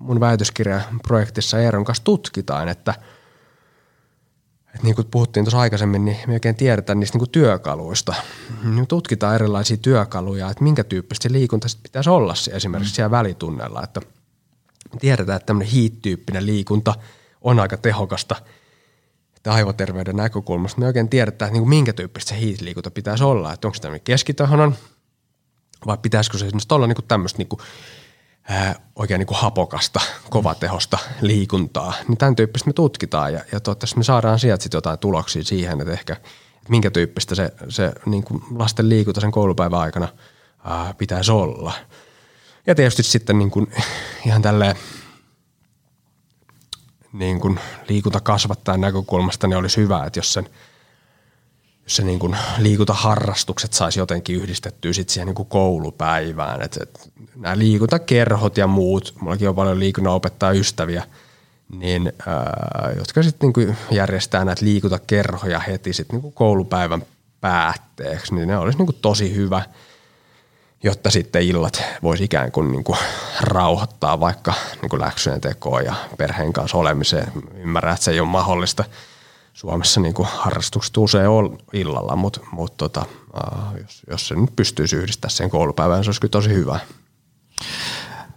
C: mun väitöskirjaprojektissa Eeron kanssa tutkitaan, että, että niin kuin puhuttiin tuossa aikaisemmin, niin me oikein tiedetään niistä niin työkaluista. Me tutkitaan erilaisia työkaluja, että minkä tyyppistä liikunta sit pitäisi olla se esimerkiksi siellä välitunnella. Että tiedetään, että tämmöinen hiittyyppinen liikunta on aika tehokasta että aivoterveyden näkökulmasta. Me oikein tiedetään, että niin kuin minkä tyyppistä se hiitliikunta pitäisi olla. Että onko se tämmöinen keskitahonan – vai pitäisikö se olla niinku tämmöistä niinku, ää, oikein niinku hapokasta, kovatehosta liikuntaa, niin tämän tyyppistä me tutkitaan ja, ja toivottavasti me saadaan sieltä sitten jotain tuloksia siihen, että ehkä että minkä tyyppistä se, se niinku lasten liikunta sen koulupäivän aikana ää, pitäisi olla. Ja tietysti sitten niin kuin, ihan tälleen niin kuin liikuntakasvattajan näkökulmasta niin olisi hyvä, että jos sen – se niin kuin liikuntaharrastukset saisi jotenkin yhdistettyä sit siihen niin kuin koulupäivään. Et, et, nämä liikuntakerhot ja muut, mullakin on paljon liikunnanopettaja ystäviä, niin, ää, jotka sitten niin järjestää näitä liikuntakerhoja heti sit niin kuin koulupäivän päätteeksi, niin ne olisi niin kuin tosi hyvä, jotta sitten illat voisi ikään kuin, niin kuin rauhoittaa vaikka niin kuin läksyjen tekoon ja perheen kanssa olemiseen. Ymmärrän, että se ei ole mahdollista – Suomessa niin kuin harrastukset usein on illalla, mutta, mutta tota, jos, jos se nyt pystyisi yhdistämään sen koulupäivään, se olisi kyllä tosi hyvä.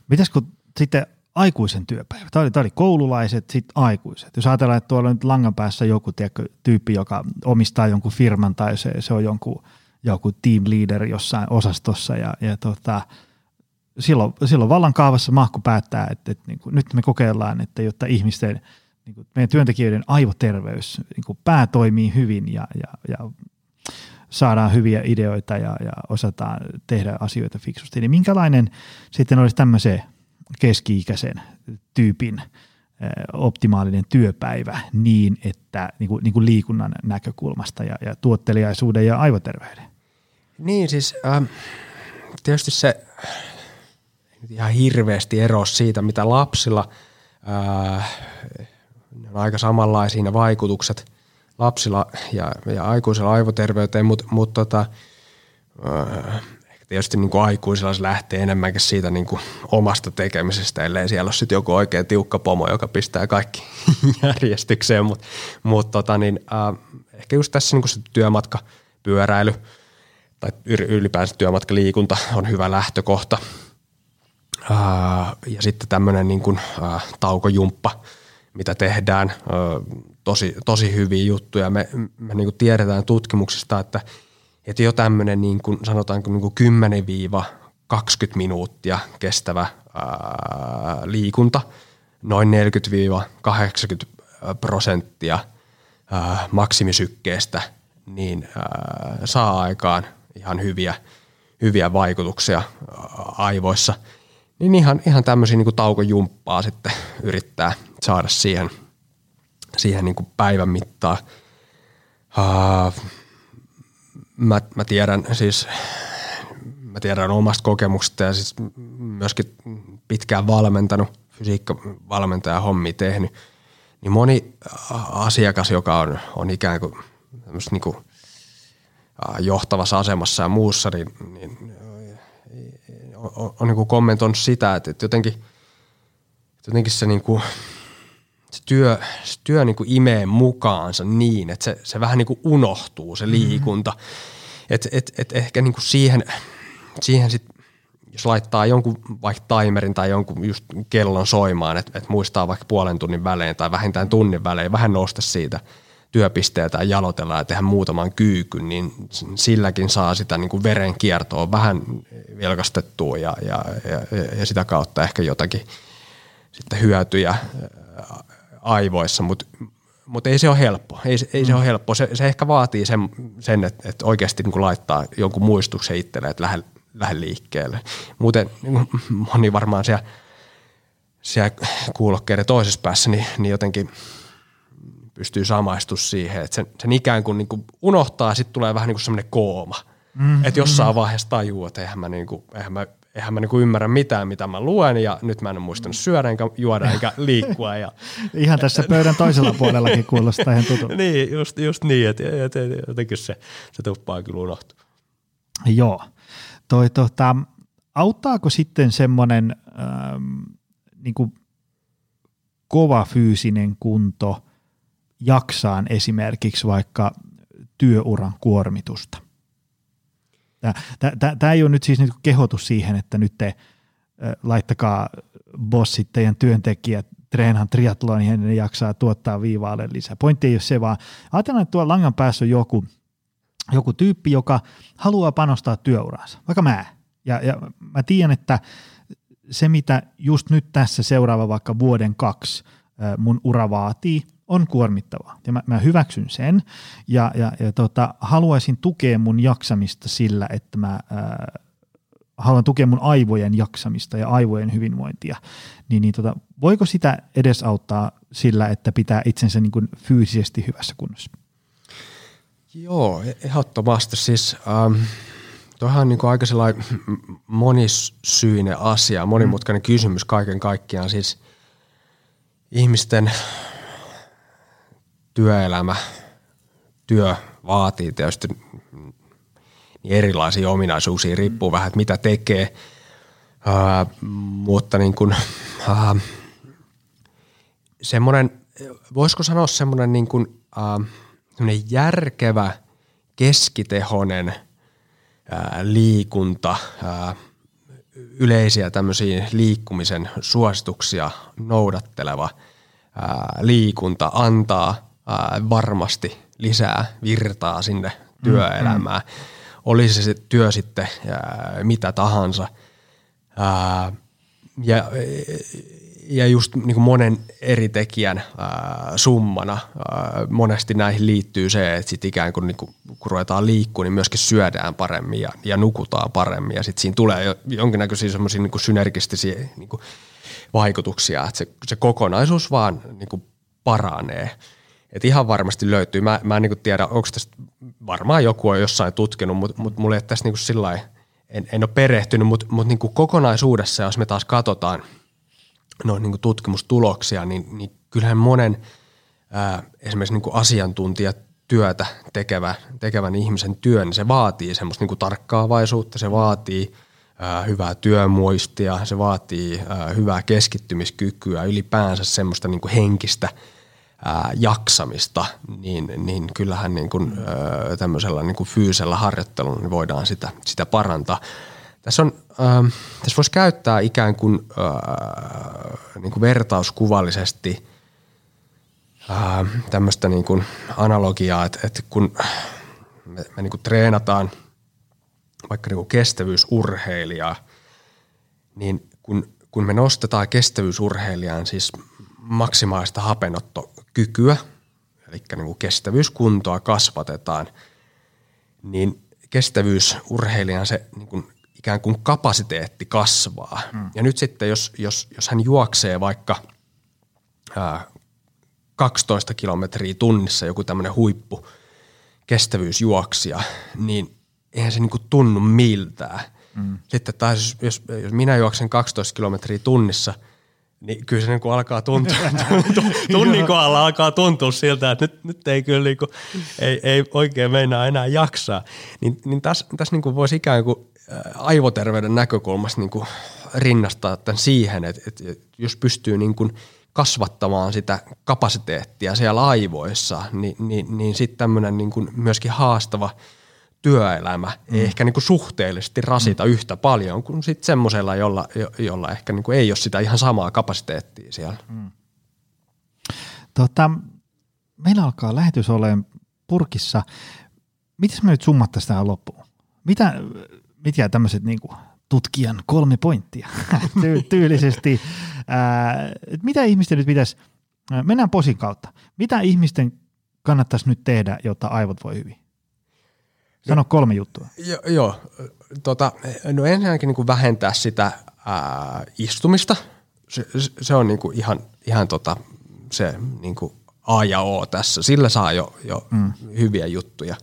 B: Mitäs kun sitten aikuisen työpäivä? Tämä oli, tämä oli koululaiset, sitten aikuiset. Jos ajatellaan, että tuolla on nyt langan päässä joku tiedätkö, tyyppi, joka omistaa jonkun firman tai se, se on jonkun, joku team leader jossain osastossa ja, ja tota, silloin, silloin vallan kaavassa mahku päättää, että, että niin kuin, nyt me kokeillaan, että jotta ihmisten – niin kuin meidän työntekijöiden aivoterveys, niin kuin pää toimii hyvin ja, ja, ja saadaan hyviä ideoita ja, ja osataan tehdä asioita fiksusti, niin minkälainen sitten olisi tämmöisen keski-ikäisen tyypin optimaalinen työpäivä niin, että niin kuin, niin kuin liikunnan näkökulmasta ja, ja tuotteliaisuuden ja aivoterveyden?
C: Niin siis ähm, tietysti se ihan hirveästi ero siitä, mitä lapsilla äh, ne on aika samanlaisia ne vaikutukset lapsilla ja, ja aikuisilla aivoterveyteen, mutta mut tota, äh, tietysti niin kuin aikuisilla se lähtee enemmänkin siitä niin kuin omasta tekemisestä, ellei siellä ole sitten joku oikein tiukka pomo, joka pistää kaikki järjestykseen, mutta mut tota, niin, äh, ehkä just tässä niin kuin se työmatka, pyöräily tai ylipäänsä työmatkaliikunta on hyvä lähtökohta. Äh, ja sitten tämmöinen niin kuin, äh, taukojumppa – mitä tehdään, tosi, tosi hyviä juttuja. Me, me niin kuin tiedetään tutkimuksista, että, että jo tämmöinen niin kuin, sanotaanko niin kuin 10-20 minuuttia kestävä ää, liikunta, noin 40-80 prosenttia ää, maksimisykkeestä, niin ää, saa aikaan ihan hyviä, hyviä vaikutuksia aivoissa. Niin ihan, ihan tämmöisiä niin taukojumppaa sitten yrittää – saada siihen, siihen niin päivän mittaan. Uh, mä, mä tiedän siis, mä tiedän omasta kokemuksesta ja siis myöskin pitkään valmentanut fysiikkavalmentaja hommi tehnyt, niin moni asiakas, joka on, on ikään kuin, niin kuin johtavassa asemassa ja muussa, niin, niin on, on, on niin kommentoinut sitä, että, että jotenkin, jotenkin se, niin kuin, se työ, se työ niin kuin imee mukaansa niin, että se, se vähän niin kuin unohtuu se liikunta. Mm-hmm. Että et, et ehkä niin kuin siihen, siihen sit, jos laittaa jonkun vaikka timerin tai jonkun just kellon soimaan, että et muistaa vaikka puolen tunnin välein tai vähintään tunnin välein, vähän nosta siitä – työpisteitä ja jalotella ja tehdä muutaman kyykyn, niin silläkin saa sitä niin kuin verenkiertoa vähän vilkastettua ja, ja, ja, ja sitä kautta ehkä jotakin sitten hyötyjä aivoissa, mutta mutta ei se ole helppo. Ei, ei se ole helppo. Se, se ehkä vaatii sen, sen että, että oikeasti niin kuin laittaa jonkun muistuksen itselleen, että lähde, lähde liikkeelle. Muuten niin moni varmaan siellä, siellä kuulokkeiden toisessa päässä, niin, niin jotenkin – pystyy samaistumaan siihen, että sen, sen ikään kuin, niin kuin unohtaa, sitten tulee vähän niin kuin semmoinen kooma. Mm-hmm. Että jossain vaiheessa tajuu, että eihän mä, niin kuin, eihän mä, eihän mä niin kuin ymmärrä mitään, mitä mä luen ja nyt mä en ole muistanut syödä enkä juoda eikä liikkua. Ja,
B: ihan tässä pöydän toisella puolellakin kuulostaa ihan tutulta.
C: niin, just, just niin, että et, et, jotenkin se, se tuppaa kyllä unohtua.
B: Joo. Toi, tota, auttaako sitten semmoinen ähm, niin kova fyysinen kunto – jaksaan esimerkiksi vaikka työuran kuormitusta. Tämä ei ole nyt siis nyt kehotus siihen, että nyt te laittakaa bossit, teidän työntekijät treenaan triatlonia ja ne jaksaa tuottaa viivaalle lisää. Pointti ei ole se, vaan ajatellaan, että tuolla langan päässä on joku, joku tyyppi, joka haluaa panostaa työuraansa, vaikka mä. Ja, ja mä tiedän, että se mitä just nyt tässä seuraava vaikka vuoden kaksi mun ura vaatii, on kuormittavaa ja mä, mä hyväksyn sen ja, ja, ja tota, haluaisin tukea mun jaksamista sillä, että mä ää, haluan tukea mun aivojen jaksamista ja aivojen hyvinvointia, niin, niin tota, voiko sitä edesauttaa sillä, että pitää itsensä niin kuin fyysisesti hyvässä kunnossa?
C: Joo, e-, ehdottomasti. Siis, ähm, Tuohan on niin aika monisyinen asia, monimutkainen mm. kysymys kaiken kaikkiaan. Siis ihmisten työelämä, työ vaatii tietysti niin erilaisia ominaisuuksia, riippuu vähän, että mitä tekee, uh, mutta niin kuin, uh, semmoinen, voisiko sanoa semmoinen niin kuin, uh, järkevä, keskitehonen uh, liikunta, uh, yleisiä tämmöisiä liikkumisen suosituksia noudatteleva uh, liikunta antaa varmasti lisää virtaa sinne työelämään. Mm, mm. Olisi se työ sitten ää, mitä tahansa. Ää, ja, ja just niin kuin monen eri tekijän ää, summana ää, monesti näihin liittyy se, että sit ikään kuin, niin kuin kun ruvetaan liikkua, niin myöskin syödään paremmin ja, ja nukutaan paremmin. Ja sitten siinä tulee jo jonkinnäköisiä semmoisia niin synergistisiä niin kuin vaikutuksia, että se, se kokonaisuus vaan niin kuin paranee. Et ihan varmasti löytyy. Mä, mä en niin tiedä, onko tästä, varmaan joku on jossain tutkinut, mutta mut mulla ei tässä niin sillä en, en ole perehtynyt, mutta mut niin kokonaisuudessa, jos me taas katsotaan no, niin tutkimustuloksia, niin, niin kyllähän monen ää, esimerkiksi niin asiantuntijatyötä tekevä, tekevän ihmisen työn, niin se vaatii semmoista niin tarkkaavaisuutta, se vaatii ää, hyvää työmuistia, se vaatii ää, hyvää keskittymiskykyä, ylipäänsä semmoista niin henkistä – ää, jaksamista, niin, niin kyllähän niin kuin, ää, tämmöisellä niin kuin fyysellä harjoittelulla niin voidaan sitä, sitä parantaa. Tässä, on, ää, tässä voisi käyttää ikään kuin, ää, niin kuin vertauskuvallisesti ää, tämmöistä niin kuin analogiaa, että, että kun me, me niin kuin treenataan vaikka niin kuin kestävyysurheilijaa, niin kun, kun me nostetaan kestävyysurheilijaan siis maksimaalista hapenottokykyä, eli niin kuin kestävyyskuntoa kasvatetaan, niin kestävyysurheilijan se niin kuin ikään kuin kapasiteetti kasvaa. Hmm. Ja nyt sitten, jos, jos, jos hän juoksee vaikka ää, 12 kilometriä tunnissa, joku tämmöinen huippu kestävyysjuoksija, niin eihän se niin kuin tunnu miltään. Hmm. Sitten taas jos, jos minä juoksen 12 kilometriä tunnissa – niin kyllä se niin kuin alkaa tuntua, tunnin kohdalla alkaa tuntua siltä, että nyt, nyt ei kyllä niin kuin, ei, ei oikein meinaa enää jaksaa. Niin, niin tässä, tässä niin kuin voisi ikään kuin aivoterveyden näkökulmasta niin kuin rinnastaa tämän siihen, että, että jos pystyy niin kuin kasvattamaan sitä kapasiteettia siellä aivoissa, niin, niin, niin sitten tämmöinen niin kuin myöskin haastava työelämä mm. ei ehkä niin kuin suhteellisesti rasita mm. yhtä paljon kuin sitten semmoisella, jolla, jolla ehkä niin kuin ei ole sitä ihan samaa kapasiteettia siellä. Mm.
B: Tota, meillä alkaa lähetys olemaan purkissa. Miten me nyt summattaisiin tähän loppuun? Mitä, mitkä tämmöiset niin kuin tutkijan kolme pointtia ty- tyylisesti. Ää, mitä ihmisten nyt pitäisi, mennään posin kautta. Mitä ihmisten kannattaisi nyt tehdä, jotta aivot voi hyvin? Sano kolme juttua.
C: Jo, joo, tota, no ensinnäkin niin kuin vähentää sitä ää, istumista. Se, se on niin kuin ihan, ihan tota, se niin kuin A ja O tässä. Sillä saa jo, jo mm. hyviä juttuja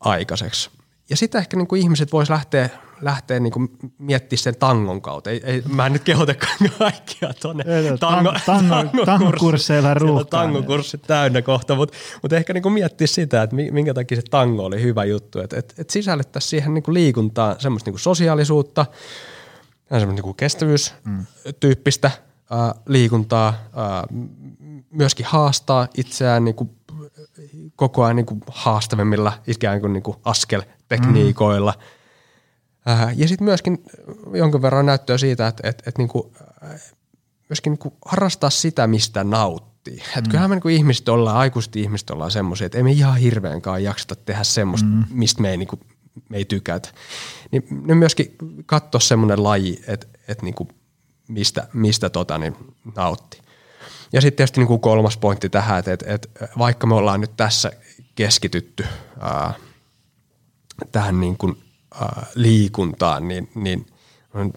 C: aikaiseksi. Ja sitten ehkä niin kuin ihmiset vois lähteä, lähteä niin miettimään sen tangon kautta. Ei, ei, mä en nyt kehota kaikkia tuonne
B: tango, tango, tangokursseilla ruuhkaan.
C: Tangokurssit täynnä kohta, mutta mut ehkä niin miettiä sitä, että minkä takia se tango oli hyvä juttu. Että et, et sisällettäisiin siihen niin kuin liikuntaa semmoista niin sosiaalisuutta, semmoista niin kestävyystyyppistä mm. ää, liikuntaa, ää, myöskin haastaa itseään niin koko ajan niin kuin haastavimmilla ikään kuin, niin kuin askeltekniikoilla. Mm. Äh, ja sitten myöskin jonkin verran näyttöä siitä, että, että, että niin kuin, äh, myöskin niin kuin harrastaa sitä, mistä nauttii. Mm. Että kyllähän me niin kuin ihmiset ollaan, aikuiset ihmiset ollaan semmoisia, että ei me ihan hirveänkaan jaksata tehdä semmoista, mm. mistä me ei, niin kuin, me ei tykätä. Niin ne myöskin katsoa semmoinen laji, että, että niin kuin mistä, mistä tota, niin nauttii. Ja sitten tietysti niin kuin kolmas pointti tähän, että, että, että vaikka me ollaan nyt tässä keskitytty ää, tähän niin kuin, ää, liikuntaan, niin, niin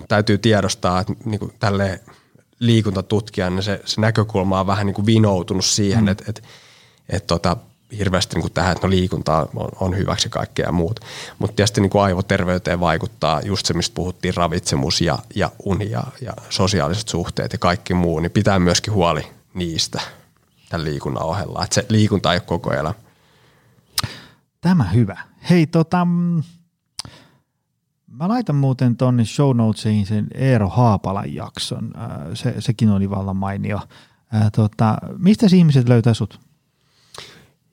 C: täytyy tiedostaa, että niin kuin tälleen liikuntatutkijan niin se, se näkökulma on vähän niin kuin vinoutunut siihen, mm. että, että, että tota, hirveästi niin kuin tähän, että no liikunta on, on hyväksi kaikkea ja muut. Mutta tietysti niin kuin aivoterveyteen vaikuttaa just se, mistä puhuttiin, ravitsemus ja, ja uni ja, ja sosiaaliset suhteet ja kaikki muu, niin pitää myöskin huoli niistä tämän liikunnan ohella. Että se liikunta ei ole koko elämä.
B: Tämä hyvä. Hei tota, mä laitan muuten tonne show notesiin sen Eero Haapalan jakson. Äh, se, sekin oli vallan mainio. Äh, tota, mistä ihmiset löytää sut?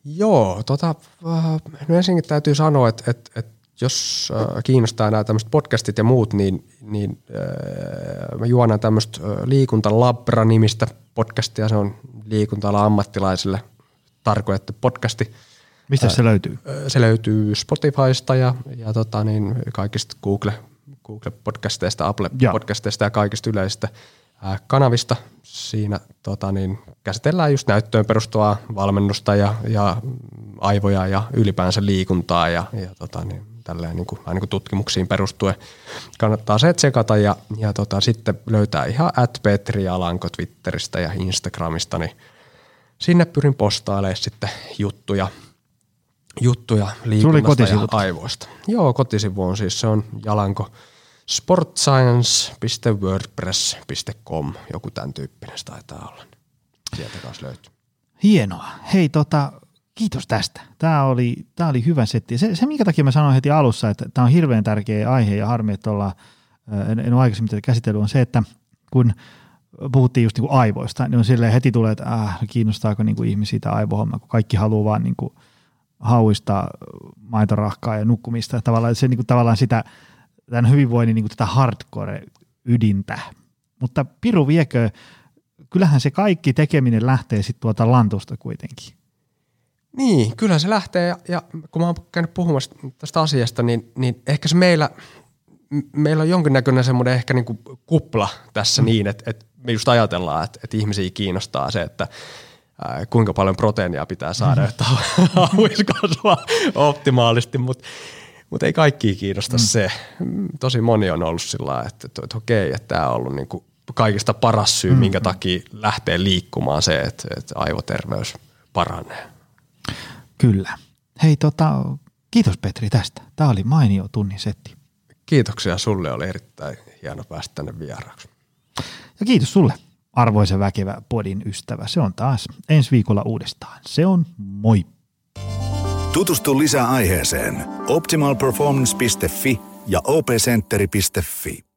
C: Joo, tota, äh, no ensinnäkin täytyy sanoa, että, että, että jos kiinnostaa nämä tämmöiset podcastit ja muut, niin, niin mä juonan tämmöistä Liikuntalabra-nimistä podcastia. Se on liikuntala ammattilaisille tarkoitettu podcasti.
B: Mistä se löytyy?
C: Se löytyy Spotifysta ja, ja tota niin, kaikista Google, Google-podcasteista, Apple-podcasteista ja kaikista yleisistä kanavista. Siinä tota niin, käsitellään just näyttöön perustuvaa valmennusta ja, ja aivoja ja ylipäänsä liikuntaa ja, ja tota niin, tälleen niin kuin, niin kuin tutkimuksiin perustuen. Kannattaa se tsekata ja, ja tota, sitten löytää ihan at Petri Alanko Twitteristä ja Instagramista, niin sinne pyrin postailemaan sitten juttuja, juttuja liikunnasta ja aivoista. Joo, kotisivu on siis, se on Jalanko sportscience.wordpress.com, joku tämän tyyppinen taitaa olla. Sieltä kanssa löytyy.
B: Hienoa. Hei, tota, kiitos tästä. Tämä oli, tämä oli hyvä setti. Se, se, minkä takia mä sanoin heti alussa, että tämä on hirveän tärkeä aihe ja harmi, että ollaan, en, en ole aikaisemmin tätä käsitellyt, on se, että kun puhuttiin just niin kuin aivoista, niin on silleen heti tulee, että äh, kiinnostaako niin kuin ihmisiä tämä aivohomma, kun kaikki haluaa vaan niin kuin hauista maitorahkaa ja nukkumista. Tavallaan, se niin kuin, tavallaan sitä, tämän hyvinvoinnin niin kuin tätä hardcore-ydintä. Mutta Piru viekö, kyllähän se kaikki tekeminen lähtee sitten tuota lantusta kuitenkin.
C: Niin, kyllä se lähtee ja, ja kun mä oon käynyt puhumassa tästä asiasta, niin, niin ehkä se meillä, meillä on jonkinnäköinen semmoinen ehkä niin kuin kupla tässä mm. niin, että, että me just ajatellaan, että, että ihmisiä kiinnostaa se, että ää, kuinka paljon proteiinia pitää saada, että hauis kasvaa optimaalisti, mutta mutta ei kaikki kiinnosta mm. se. Tosi moni on ollut sillä että, että, että okei, että tämä on ollut niin kuin kaikista paras syy, mm. minkä takia lähtee liikkumaan se, että, että aivoterveys paranee.
B: Kyllä. Hei, tota, kiitos Petri tästä. Tämä oli mainio tunnin setti.
C: Kiitoksia sulle, oli erittäin hieno päästä tänne vieraaksi.
B: Ja kiitos sulle arvoisa väkevä podin ystävä. Se on taas ensi viikolla uudestaan. Se on moi!
A: Tutustu lisää aiheeseen optimalperformance.fi ja opcenteri.fi.